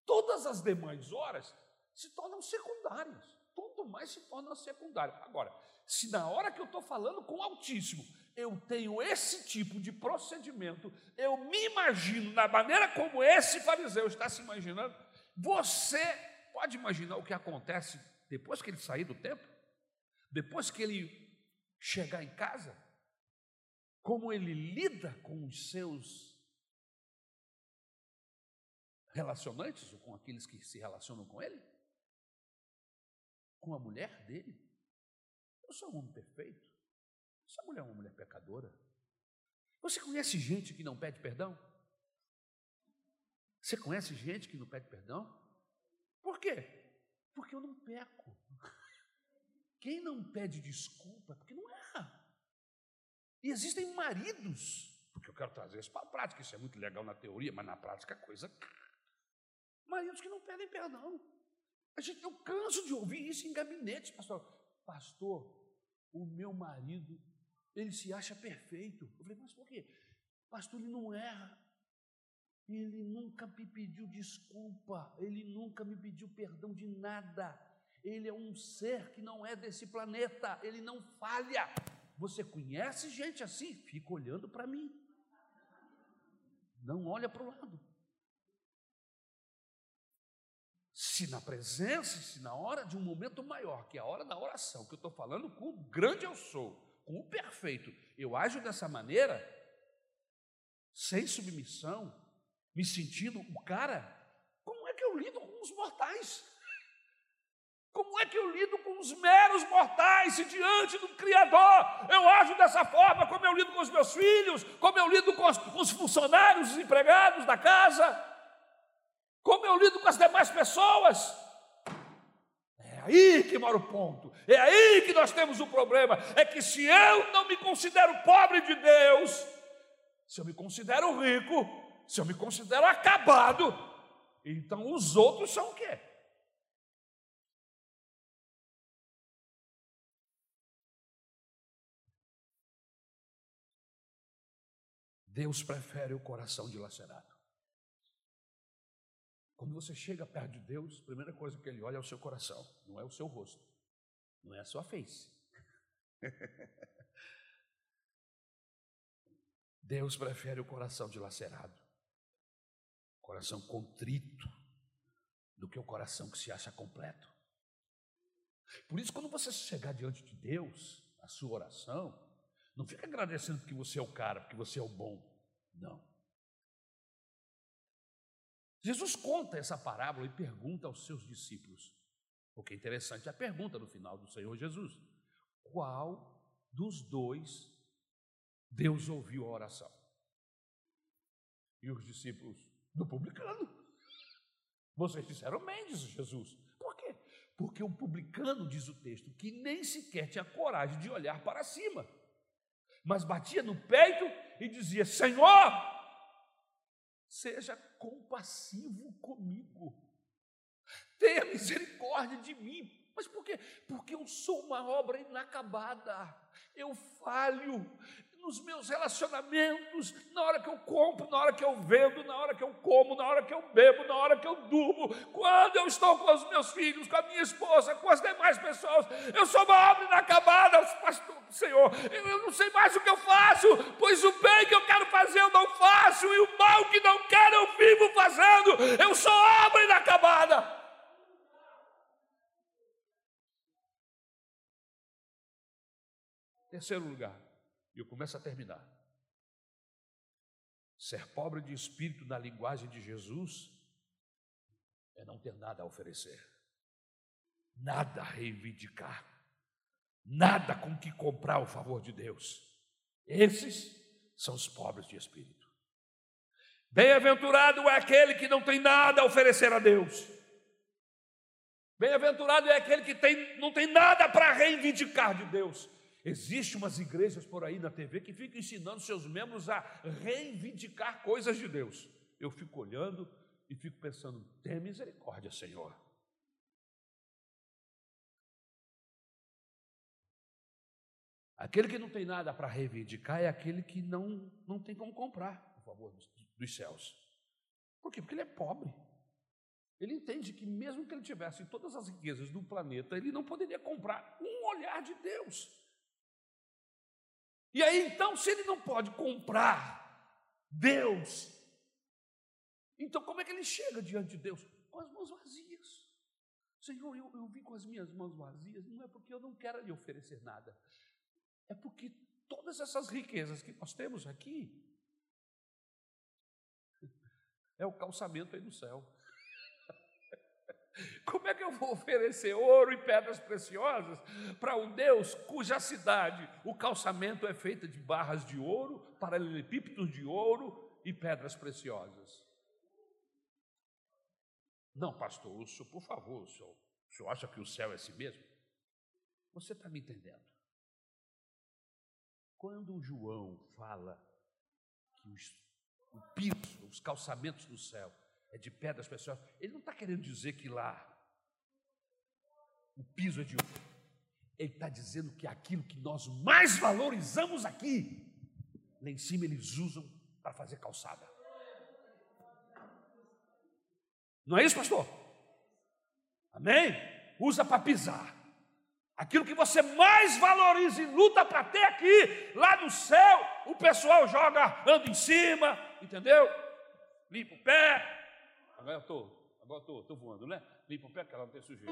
Todas as demais horas se tornam secundárias. Tudo mais se torna secundário. Agora, se na hora que eu estou falando com o Altíssimo, eu tenho esse tipo de procedimento, eu me imagino na maneira como esse fariseu está se imaginando, você pode imaginar o que acontece depois que ele sair do templo? Depois que ele chegar em casa? Como ele lida com os seus relacionantes, ou com aqueles que se relacionam com ele? Com a mulher dele? Eu sou um homem perfeito. Essa mulher é uma mulher pecadora. Você conhece gente que não pede perdão? Você conhece gente que não pede perdão? Por quê? Porque eu não peco. Quem não pede desculpa é porque não erra. E existem maridos, porque eu quero trazer isso para a prática, isso é muito legal na teoria, mas na prática a coisa. Maridos que não pedem perdão. A gente, eu canso de ouvir isso em gabinetes, pastor. Pastor, o meu marido ele se acha perfeito. Eu falei, mas por quê? Pastor, ele não erra. Ele nunca me pediu desculpa, ele nunca me pediu perdão de nada. Ele é um ser que não é desse planeta, ele não falha. Você conhece gente assim? Fica olhando para mim. Não olha para o lado. Se na presença, se na hora de um momento maior, que é a hora da oração, que eu estou falando com o grande eu sou, o perfeito, eu ajo dessa maneira, sem submissão, me sentindo o cara, como é que eu lido com os mortais? Como é que eu lido com os meros mortais se diante do Criador eu ajo dessa forma? Como eu lido com os meus filhos? Como eu lido com os, com os funcionários, os empregados da casa? Como eu lido com as demais pessoas? Aí que mora o ponto, é aí que nós temos o problema. É que se eu não me considero pobre de Deus, se eu me considero rico, se eu me considero acabado, então os outros são o quê? Deus prefere o coração dilacerado. Quando você chega perto de Deus, a primeira coisa que Ele olha é o seu coração, não é o seu rosto, não é a sua face. Deus prefere o coração dilacerado, coração contrito, do que o coração que se acha completo. Por isso, quando você chegar diante de Deus, a sua oração, não fica agradecendo porque você é o cara, porque você é o bom. Não. Jesus conta essa parábola e pergunta aos seus discípulos, porque é interessante a pergunta no final do Senhor Jesus: qual dos dois Deus ouviu a oração? E os discípulos do publicano. Vocês disseram Mendes, Jesus. Por quê? Porque o publicano, diz o texto, que nem sequer tinha coragem de olhar para cima, mas batia no peito e dizia: Senhor, seja compassivo comigo. Tenha misericórdia de mim. Mas por quê? Porque eu sou uma obra inacabada. Eu falho, nos meus relacionamentos, na hora que eu compro, na hora que eu vendo, na hora que eu como, na hora que eu bebo, na hora que eu durmo, quando eu estou com os meus filhos, com a minha esposa, com as demais pessoas, eu sou uma obra inacabada, pastor, Senhor, eu, eu não sei mais o que eu faço, pois o bem que eu quero fazer eu não faço, e o mal que não quero eu vivo fazendo, eu sou obra inacabada. Terceiro lugar, e eu começo a terminar. Ser pobre de espírito na linguagem de Jesus é não ter nada a oferecer, nada a reivindicar, nada com que comprar o favor de Deus. Esses são os pobres de espírito. Bem-aventurado é aquele que não tem nada a oferecer a Deus. Bem-aventurado é aquele que tem, não tem nada para reivindicar de Deus. Existem umas igrejas por aí na TV que ficam ensinando seus membros a reivindicar coisas de Deus. Eu fico olhando e fico pensando: tem misericórdia, Senhor. Aquele que não tem nada para reivindicar é aquele que não, não tem como comprar o favor dos céus. Por quê? Porque ele é pobre. Ele entende que, mesmo que ele tivesse todas as riquezas do planeta, ele não poderia comprar um olhar de Deus. E aí então, se ele não pode comprar Deus, então como é que ele chega diante de Deus? Com as mãos vazias. Senhor, eu, eu vim com as minhas mãos vazias, não é porque eu não quero lhe oferecer nada, é porque todas essas riquezas que nós temos aqui é o calçamento aí no céu. Como é que eu vou oferecer ouro e pedras preciosas para um Deus cuja cidade, o calçamento é feito de barras de ouro, paralelepípedos de ouro e pedras preciosas? Não, pastor, o senhor, por favor, o senhor, o senhor acha que o céu é assim mesmo? Você está me entendendo? Quando João fala que os, o piso, os calçamentos do céu é de pedras preciosas. Ele não está querendo dizer que lá o piso é de ouro. Ele está dizendo que aquilo que nós mais valorizamos aqui, lá em cima eles usam para fazer calçada. Não é isso, pastor? Amém? Usa para pisar. Aquilo que você mais valoriza e luta para ter aqui, lá no céu, o pessoal joga, anda em cima, entendeu? Limpa o pé, Agora eu estou, agora estou, estou voando, né? Limpa o pé, que ela não tem sujeira.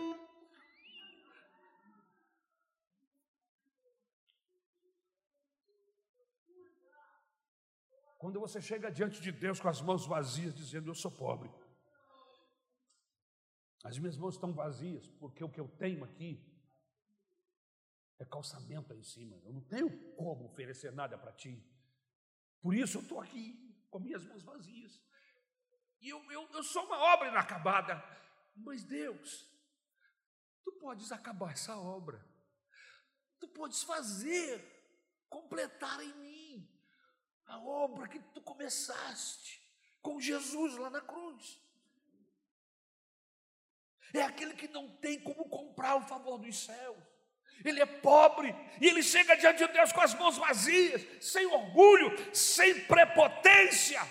Quando você chega diante de Deus com as mãos vazias, dizendo: Eu sou pobre. As minhas mãos estão vazias, porque o que eu tenho aqui é calçamento aí em cima. Eu não tenho como oferecer nada para ti. Por isso eu estou aqui com minhas mãos vazias. E eu, eu, eu sou uma obra inacabada. Mas Deus, tu podes acabar essa obra. Tu podes fazer, completar em mim a obra que tu começaste com Jesus lá na cruz. É aquele que não tem como comprar o favor dos céus. Ele é pobre e ele chega diante de Deus com as mãos vazias, sem orgulho, sem prepotência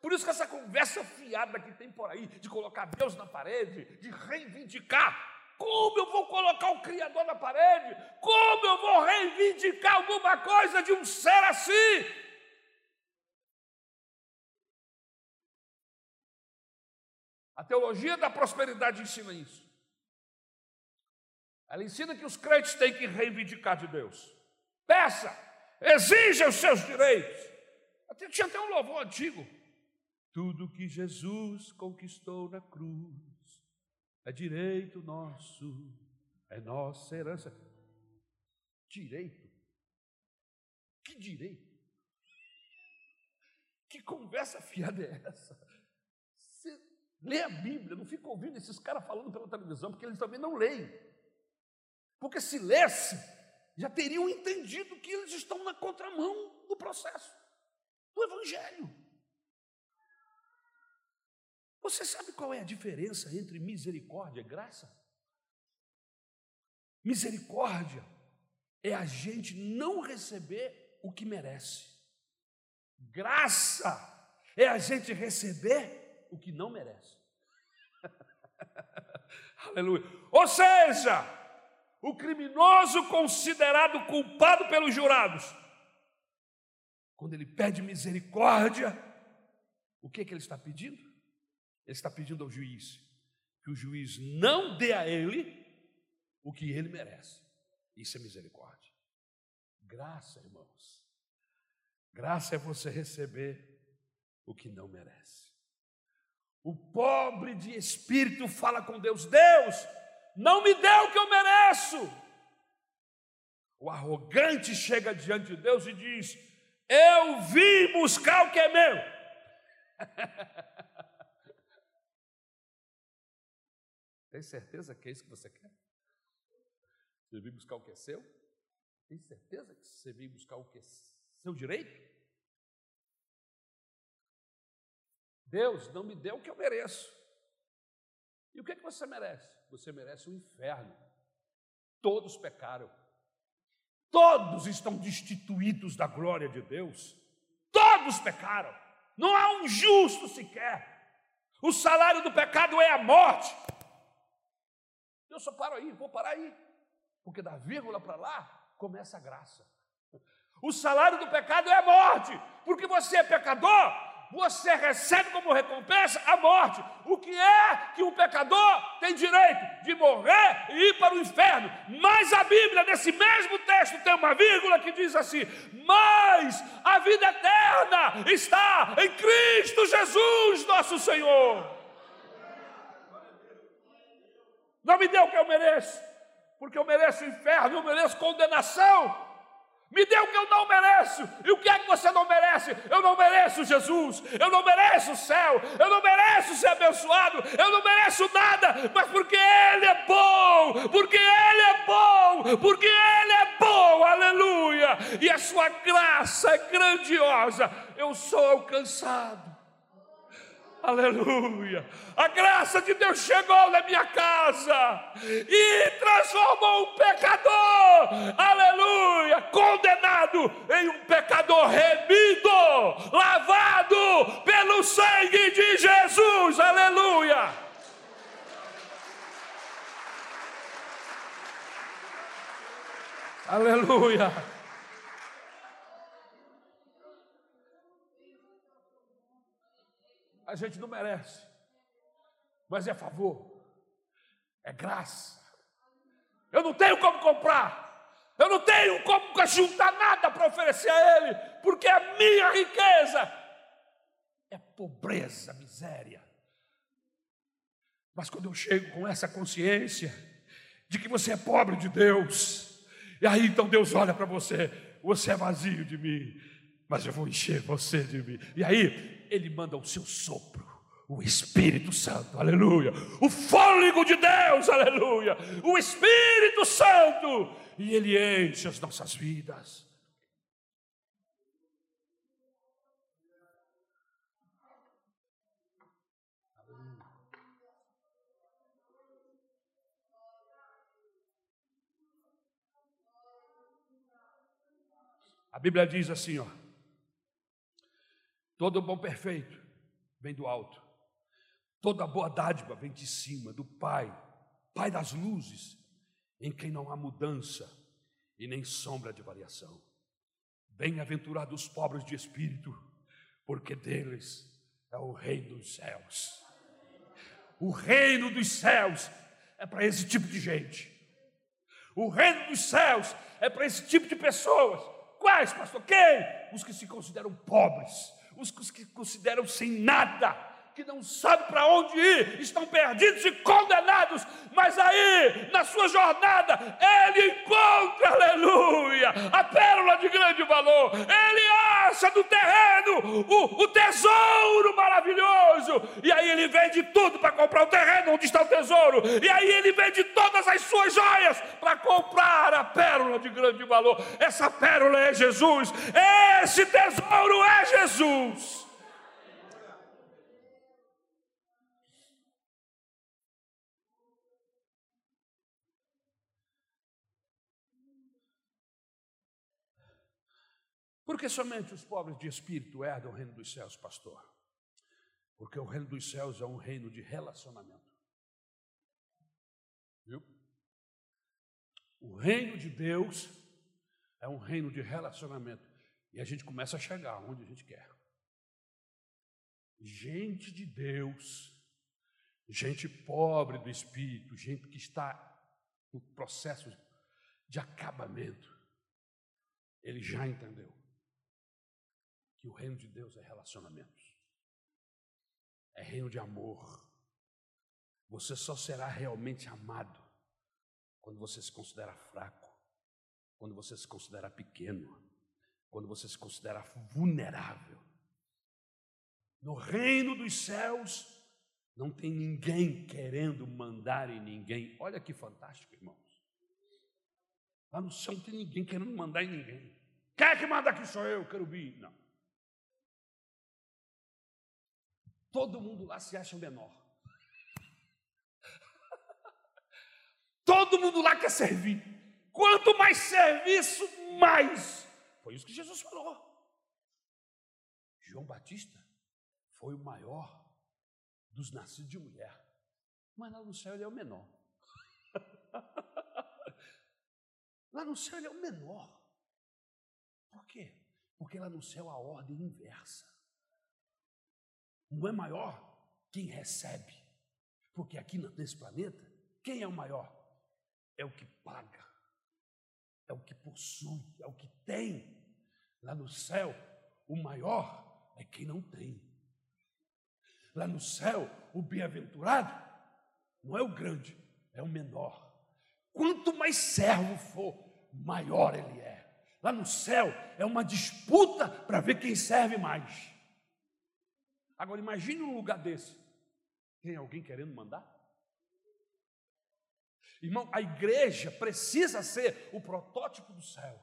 por isso que essa conversa fiada que tem por aí, de colocar Deus na parede, de reivindicar, como eu vou colocar o Criador na parede? Como eu vou reivindicar alguma coisa de um ser assim? A teologia da prosperidade ensina isso. Ela ensina que os crentes têm que reivindicar de Deus. Peça, exija os seus direitos. Tinha até um louvor antigo. Tudo que Jesus conquistou na cruz é direito nosso, é nossa herança. Direito? Que direito? Que conversa fiada é essa? Você lê a Bíblia, não fica ouvindo esses caras falando pela televisão, porque eles também não leem. Porque se lesse, já teriam entendido que eles estão na contramão do processo, do Evangelho. Você sabe qual é a diferença entre misericórdia e graça? Misericórdia é a gente não receber o que merece. Graça é a gente receber o que não merece. Aleluia. Ou seja, o criminoso considerado culpado pelos jurados, quando ele pede misericórdia, o que, é que ele está pedindo? Ele está pedindo ao juiz que o juiz não dê a ele o que ele merece. Isso é misericórdia. Graça, irmãos. Graça é você receber o que não merece. O pobre de espírito fala com Deus: Deus, não me dê o que eu mereço. O arrogante chega diante de Deus e diz: Eu vim buscar o que é meu. Tem certeza que é isso que você quer? Você veio buscar o que é seu? Tem certeza que você veio buscar o que é seu direito? Deus não me deu o que eu mereço. E o que, é que você merece? Você merece o inferno. Todos pecaram. Todos estão destituídos da glória de Deus. Todos pecaram. Não há um justo sequer. O salário do pecado é a morte. Eu só paro aí, vou parar aí. Porque da vírgula para lá começa a graça. O salário do pecado é a morte, porque você é pecador, você recebe como recompensa a morte. O que é que o pecador tem direito de morrer e ir para o inferno? Mas a Bíblia, nesse mesmo texto, tem uma vírgula que diz assim: Mas a vida eterna está em Cristo Jesus, nosso Senhor. Não me dê o que eu mereço, porque eu mereço o inferno, eu mereço condenação. Me dê o que eu não mereço. E o que é que você não merece? Eu não mereço Jesus. Eu não mereço o céu. Eu não mereço ser abençoado. Eu não mereço nada. Mas porque Ele é bom. Porque Ele é bom. Porque Ele é bom. Aleluia. E a sua graça é grandiosa. Eu sou alcançado. Aleluia. A graça de Deus chegou na minha casa e transformou um pecador, aleluia, condenado em um pecador remido, lavado pelo sangue de Jesus, aleluia. Aleluia. a gente não merece, mas é favor, é graça. Eu não tenho como comprar, eu não tenho como juntar nada para oferecer a Ele, porque a minha riqueza é pobreza, miséria. Mas quando eu chego com essa consciência de que você é pobre de Deus, e aí então Deus olha para você, você é vazio de mim, mas eu vou encher você de mim. E aí ele manda o seu sopro, o Espírito Santo, aleluia, o fôlego de Deus, aleluia, o Espírito Santo, e ele enche as nossas vidas. A Bíblia diz assim, ó. Todo bom perfeito vem do alto. Toda boa dádiva vem de cima, do Pai, Pai das luzes, em quem não há mudança e nem sombra de variação. Bem-aventurados os pobres de espírito, porque deles é o reino dos céus. O reino dos céus é para esse tipo de gente. O reino dos céus é para esse tipo de pessoas. Quais, pastor? Quem? Os que se consideram pobres, os que consideram sem nada, que não sabem para onde ir, estão perdidos e condenados, mas aí, na sua jornada, ele encontra, aleluia, a pérola de grande valor, ele acha do terreno o, o tesouro maravilhoso, e aí ele vende tudo para comprar o terreno onde está o tesouro, e aí ele vende todas as suas joias para comprar a pérola de grande valor. Essa pérola é Jesus, esse tesouro é Jesus. Porque somente os pobres de espírito herdam o reino dos céus, pastor? Porque o reino dos céus é um reino de relacionamento. Viu? O reino de Deus é um reino de relacionamento. E a gente começa a chegar onde a gente quer. Gente de Deus, gente pobre do espírito, gente que está no processo de acabamento, ele já entendeu que o reino de Deus é relacionamentos, é reino de amor. Você só será realmente amado quando você se considera fraco, quando você se considera pequeno, quando você se considera vulnerável. No reino dos céus, não tem ninguém querendo mandar em ninguém. Olha que fantástico, irmãos. Lá no céu não tem ninguém querendo mandar em ninguém. Quem é que manda aqui sou eu, querubim? Não. Todo mundo lá se acha menor. Todo mundo lá quer servir. Quanto mais serviço, mais. Foi isso que Jesus falou. João Batista foi o maior dos nascidos de mulher. Mas lá no céu ele é o menor. lá no céu ele é o menor. Por quê? Porque lá no céu a ordem é inversa. Não é maior quem recebe. Porque aqui nesse planeta, quem é o maior? É o que paga, é o que possui, é o que tem. Lá no céu, o maior é quem não tem. Lá no céu, o bem-aventurado não é o grande, é o menor. Quanto mais servo for, maior ele é. Lá no céu é uma disputa para ver quem serve mais. Agora imagine um lugar desse. Tem alguém querendo mandar? Irmão, a igreja precisa ser o protótipo do céu.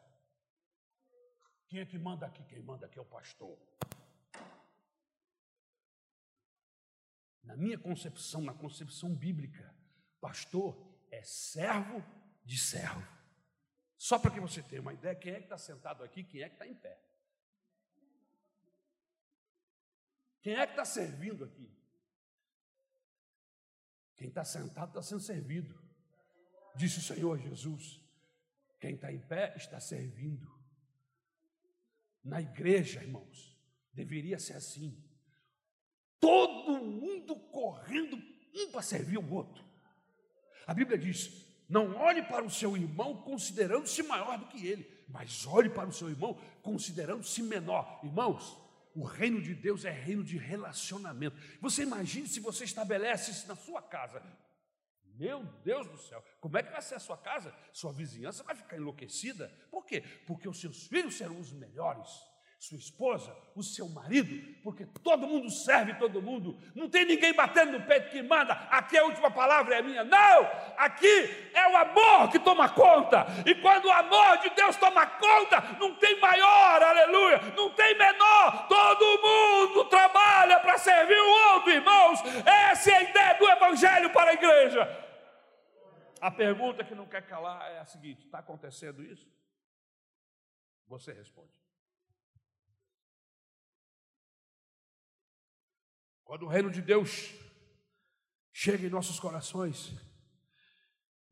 Quem é que manda aqui? Quem manda aqui é o pastor. Na minha concepção, na concepção bíblica, pastor é servo de servo. Só para que você tenha uma ideia, quem é que está sentado aqui, quem é que está em pé. Quem é que está servindo aqui? Quem está sentado está sendo servido. Disse o Senhor Jesus. Quem está em pé está servindo. Na igreja, irmãos, deveria ser assim. Todo mundo correndo um para servir o outro. A Bíblia diz: não olhe para o seu irmão considerando-se maior do que ele, mas olhe para o seu irmão considerando-se menor. Irmãos, o reino de Deus é reino de relacionamento. Você imagine se você estabelece isso na sua casa. Meu Deus do céu, como é que vai ser a sua casa? Sua vizinhança vai ficar enlouquecida. Por quê? Porque os seus filhos serão os melhores sua esposa, o seu marido, porque todo mundo serve todo mundo, não tem ninguém batendo no peito que manda, aqui a última palavra é minha, não, aqui é o amor que toma conta, e quando o amor de Deus toma conta, não tem maior, aleluia, não tem menor, todo mundo trabalha para servir o outro, irmãos, essa é a ideia do Evangelho para a igreja. A pergunta que não quer calar é a seguinte: está acontecendo isso? Você responde. Quando o reino de Deus chega em nossos corações,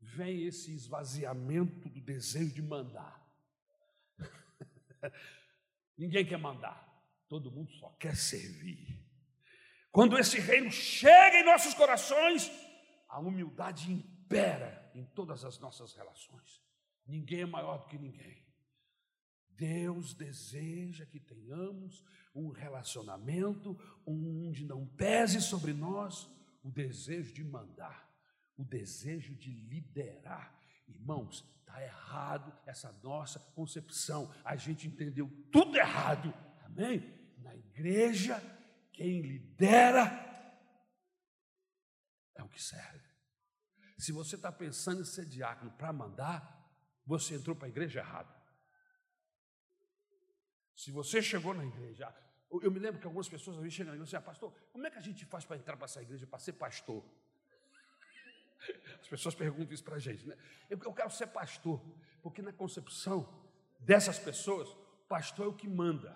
vem esse esvaziamento do desejo de mandar. Ninguém quer mandar, todo mundo só quer servir. Quando esse reino chega em nossos corações, a humildade impera em todas as nossas relações. Ninguém é maior do que ninguém. Deus deseja que tenhamos um relacionamento onde não pese sobre nós o desejo de mandar, o desejo de liderar. Irmãos, está errado essa nossa concepção. A gente entendeu tudo errado. Amém? Na igreja, quem lidera é o que serve. Se você está pensando em ser diácono para mandar, você entrou para a igreja errado. Se você chegou na igreja, eu me lembro que algumas pessoas às vezes chegam na igreja e dizem, ah, pastor, como é que a gente faz para entrar para essa igreja, para ser pastor? As pessoas perguntam isso para a gente, né? Eu, eu quero ser pastor, porque na concepção dessas pessoas, pastor é o que manda,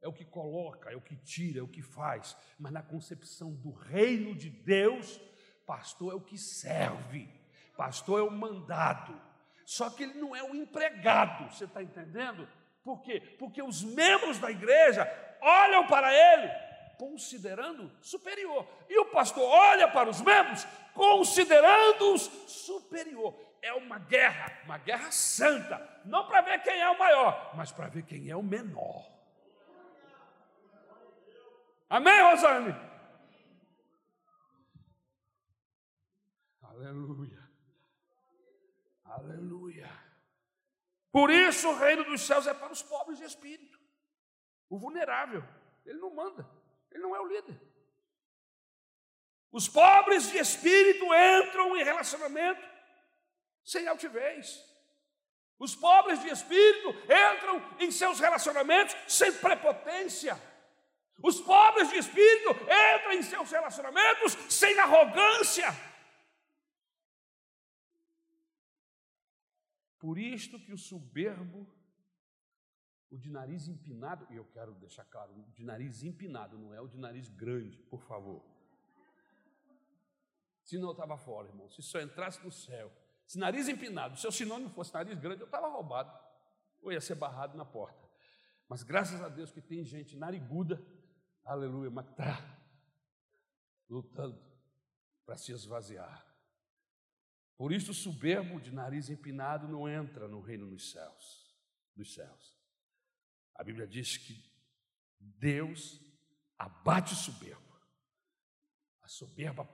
é o que coloca, é o que tira, é o que faz. Mas na concepção do reino de Deus, pastor é o que serve, pastor é o mandado. Só que ele não é o empregado, você está entendendo? Por quê? Porque os membros da igreja olham para ele considerando superior. E o pastor olha para os membros considerando-os superior. É uma guerra, uma guerra santa, não para ver quem é o maior, mas para ver quem é o menor. Amém, Rosane? Aleluia. Aleluia. Por isso o reino dos céus é para os pobres de espírito, o vulnerável. Ele não manda, ele não é o líder. Os pobres de espírito entram em relacionamento sem altivez. Os pobres de espírito entram em seus relacionamentos sem prepotência. Os pobres de espírito entram em seus relacionamentos sem arrogância. Por isto que o soberbo, o de nariz empinado, e eu quero deixar claro, o de nariz empinado, não é o de nariz grande, por favor. Senão eu estava fora, irmão. Se só entrasse no céu, se nariz empinado, se o sinônimo fosse nariz grande, eu estava roubado. Ou ia ser barrado na porta. Mas graças a Deus que tem gente nariguda, aleluia, mas está lutando para se esvaziar. Por isso o soberbo de nariz empinado não entra no reino dos céus, dos céus. A Bíblia diz que Deus abate o soberbo. A soberba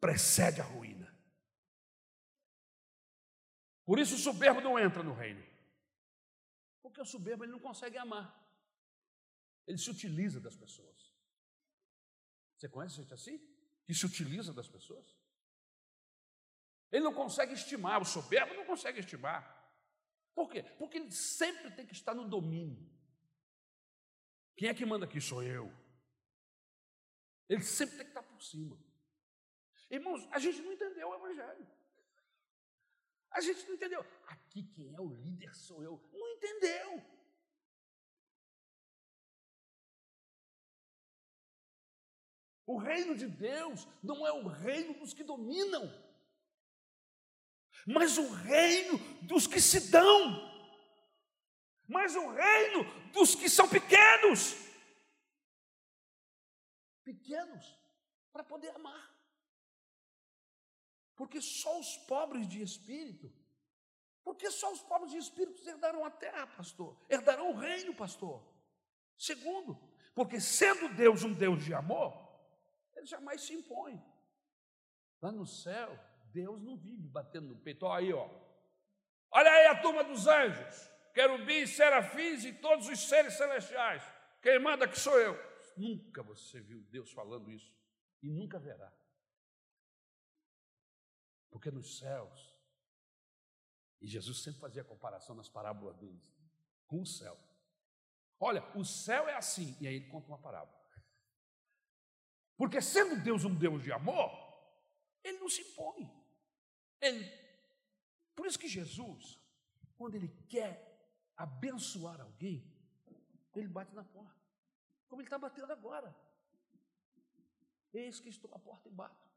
precede a ruína. Por isso o soberbo não entra no reino. Porque o soberbo ele não consegue amar. Ele se utiliza das pessoas. Você conhece gente assim? Que se utiliza das pessoas? Ele não consegue estimar, o soberbo não consegue estimar. Por quê? Porque ele sempre tem que estar no domínio. Quem é que manda aqui? Sou eu. Ele sempre tem que estar por cima. Irmãos, a gente não entendeu o Evangelho. A gente não entendeu. Aqui quem é o líder sou eu. Não entendeu. O reino de Deus não é o reino dos que dominam mas o reino dos que se dão, mas o reino dos que são pequenos. Pequenos para poder amar. Porque só os pobres de espírito, porque só os pobres de espírito herdarão a terra, pastor, herdarão o reino, pastor. Segundo, porque sendo Deus um Deus de amor, ele jamais se impõe. Lá no céu, Deus não vive batendo no peito. Olha aí, ó. Olha aí a turma dos anjos, querubins, serafins e todos os seres celestiais. Quem manda que sou eu. Nunca você viu Deus falando isso e nunca verá. Porque nos céus, e Jesus sempre fazia comparação nas parábolas deles com o céu. Olha, o céu é assim, e aí ele conta uma parábola. Porque sendo Deus um Deus de amor, ele não se impõe. Ele, por isso que Jesus, quando ele quer abençoar alguém, ele bate na porta, como ele está batendo agora. Eis que estou à porta e bato.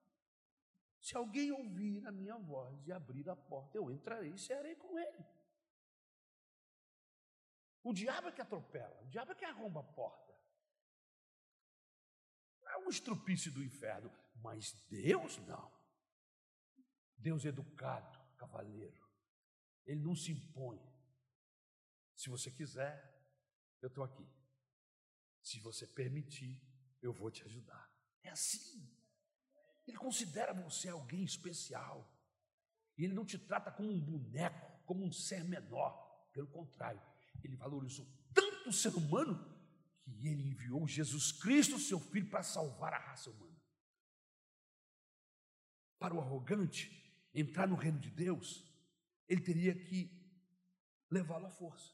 Se alguém ouvir a minha voz e abrir a porta, eu entrarei e cearei com ele. O diabo é que atropela, o diabo é que arromba a porta. É um estrupício do inferno, mas Deus não. Deus é educado, cavaleiro. Ele não se impõe. Se você quiser, eu estou aqui. Se você permitir, eu vou te ajudar. É assim. Ele considera você alguém especial. E ele não te trata como um boneco, como um ser menor. Pelo contrário, ele valorizou tanto o ser humano que ele enviou Jesus Cristo, seu filho, para salvar a raça humana. Para o arrogante, entrar no reino de Deus, ele teria que levá-lo à força.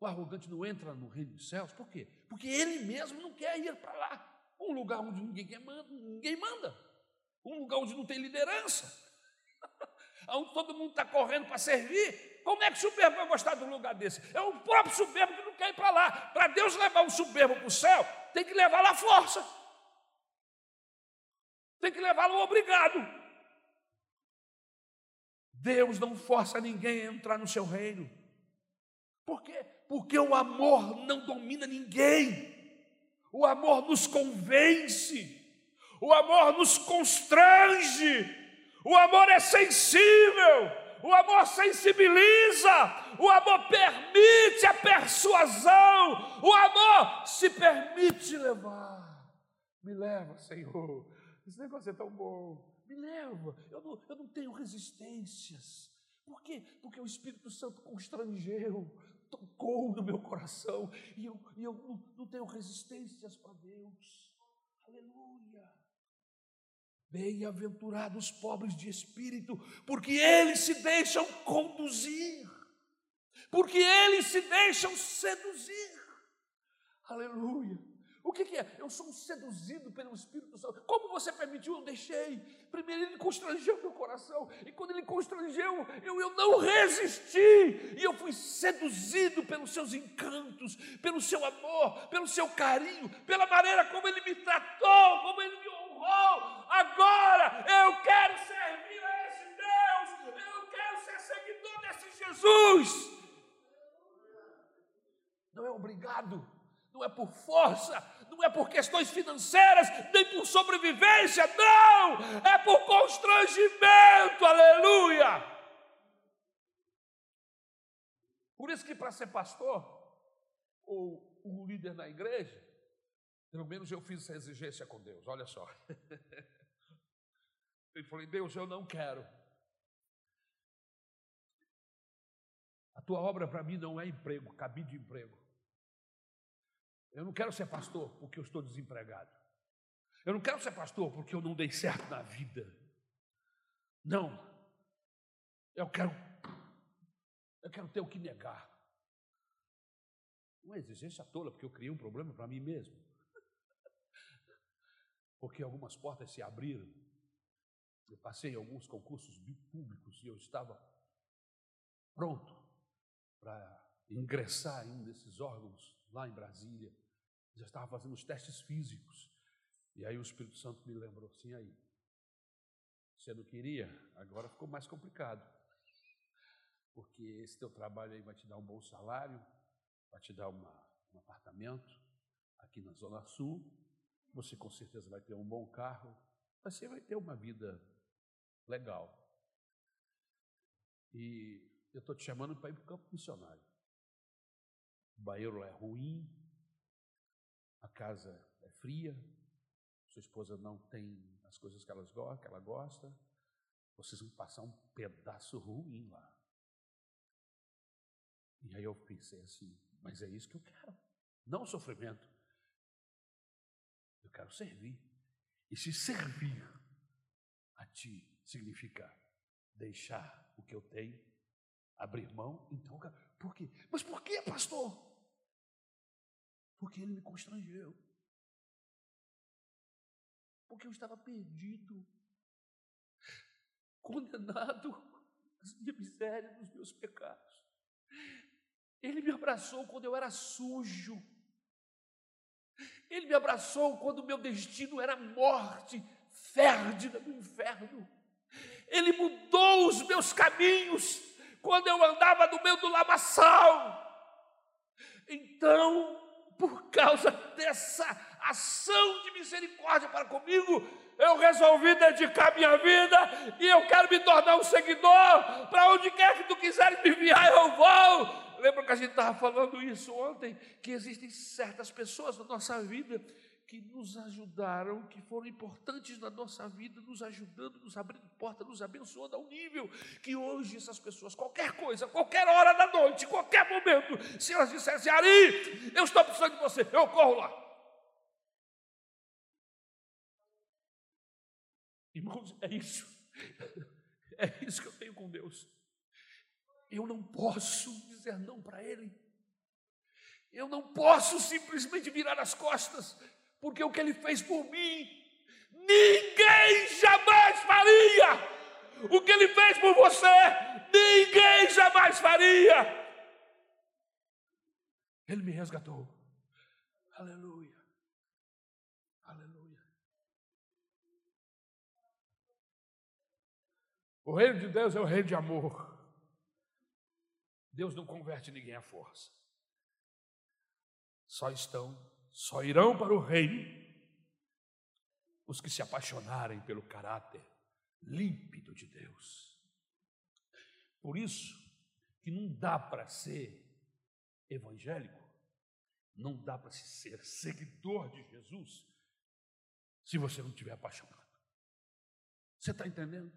O arrogante não entra no reino dos céus, por quê? Porque ele mesmo não quer ir para lá, um lugar onde ninguém manda, ninguém manda, um lugar onde não tem liderança, onde todo mundo está correndo para servir. como é que o soberbo vai gostar de um lugar desse? É o próprio soberbo que não quer ir para lá. Para Deus levar um soberbo para o céu, tem que levar lá força. Tem que levá-lo obrigado. Deus não força ninguém a entrar no seu reino. Por quê? Porque o amor não domina ninguém. O amor nos convence. O amor nos constrange. O amor é sensível o amor sensibiliza, o amor permite a persuasão, o amor se permite levar. Me leva, Senhor. Esse negócio é tão bom. Me leva. Eu não, eu não tenho resistências. Por quê? Porque o Espírito Santo constrangeu, tocou no meu coração e eu, e eu não, não tenho resistências para Deus. Aleluia. Bem-aventurados os pobres de espírito, porque eles se deixam conduzir, porque eles se deixam seduzir. Aleluia. O que, que, é? Eu sou seduzido pelo Espírito Santo. Como você permitiu? Eu deixei. Primeiro ele constrangeu meu coração. E quando ele constrangeu, eu, eu não resisti. E eu fui seduzido pelos seus encantos, pelo seu amor, pelo seu carinho, pela maneira como ele me tratou, como ele me honrou. Agora eu quero servir a esse Deus. Eu quero ser seguidor desse Jesus. Não é obrigado não é por força, não é por questões financeiras, nem por sobrevivência, não, é por constrangimento, aleluia. Por isso que para ser pastor, ou um líder na igreja, pelo menos eu fiz essa exigência com Deus, olha só. Eu falei, Deus, eu não quero. A tua obra para mim não é emprego, cabide de emprego. Eu não quero ser pastor porque eu estou desempregado. Eu não quero ser pastor porque eu não dei certo na vida. Não. Eu quero eu quero ter o que negar. Uma exigência tola, porque eu criei um problema para mim mesmo. Porque algumas portas se abriram. Eu passei em alguns concursos públicos e eu estava pronto para ingressar em um desses órgãos lá em Brasília já estava fazendo os testes físicos. E aí o Espírito Santo me lembrou assim aí. Você não queria? Agora ficou mais complicado. Porque esse teu trabalho aí vai te dar um bom salário, vai te dar uma, um apartamento aqui na Zona Sul. Você com certeza vai ter um bom carro. Você vai ter uma vida legal. E eu estou te chamando para ir para o campo missionário. O banheiro é ruim, a casa é fria, sua esposa não tem as coisas que, ela gosta, vocês vão passar um pedaço ruim lá. E aí eu pensei assim, mas é isso que eu quero, não sofrimento. Eu quero servir. E se servir a ti significa deixar o que eu tenho, abrir mão, então, por quê? Mas por que, pastor? Porque ele me constrangeu. Porque eu estava perdido, condenado às minhas misérias, nos meus pecados. Ele me abraçou quando eu era sujo. Ele me abraçou quando o meu destino era morte, férgida do inferno. Ele mudou os meus caminhos quando eu andava no meio do lamaçal. Então, por causa dessa ação de misericórdia para comigo, eu resolvi dedicar minha vida e eu quero me tornar um seguidor. Para onde quer que tu quiseres me enviar, eu vou. Lembra que a gente estava falando isso ontem? Que existem certas pessoas na nossa vida que nos ajudaram, que foram importantes na nossa vida, nos ajudando, nos abrindo porta, nos abençoando ao nível que hoje essas pessoas, qualquer coisa, qualquer hora da noite, qualquer momento, se elas dissessem, Ari, eu estou precisando de você, eu corro lá. Irmãos, é isso. É isso que eu tenho com Deus. Eu não posso dizer não para Ele. Eu não posso simplesmente virar as costas porque o que ele fez por mim, ninguém jamais faria. O que ele fez por você, ninguém jamais faria. Ele me resgatou. Aleluia. Aleluia. O reino de Deus é o reino de amor. Deus não converte ninguém à força. Só estão, só irão para o reino os que se apaixonarem pelo caráter límpido de Deus. Por isso que não dá para ser evangélico, não dá para se ser seguidor de Jesus se você não estiver apaixonado. Você está entendendo?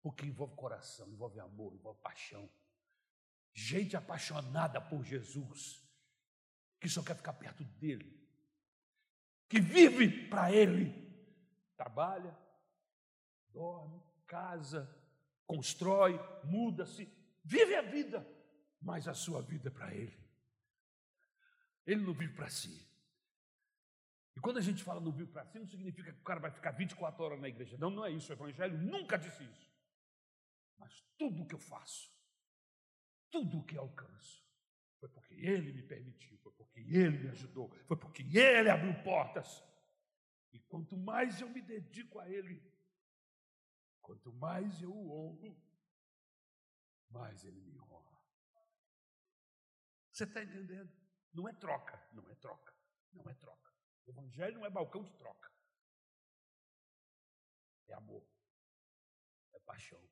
Porque envolve coração, envolve amor, envolve paixão. Gente apaixonada por Jesus, que só quer ficar perto dele, que vive para ele, trabalha, dorme, casa, constrói, muda-se, vive a vida, mas a sua vida é para ele. Ele não vive para si. E quando a gente fala não vive para si, não significa que o cara vai ficar 24 horas na igreja. Não, não é isso. O Evangelho nunca disse isso. Mas tudo o que eu faço, tudo o que alcanço, foi porque Ele me permitiu, foi porque Ele me ajudou, foi porque Ele abriu portas. E quanto mais eu me dedico a Ele, quanto mais eu o honro, mais Ele me honra. Você está entendendo? Não é troca, não é troca, não é troca. O Evangelho não é balcão de troca. É amor, é paixão.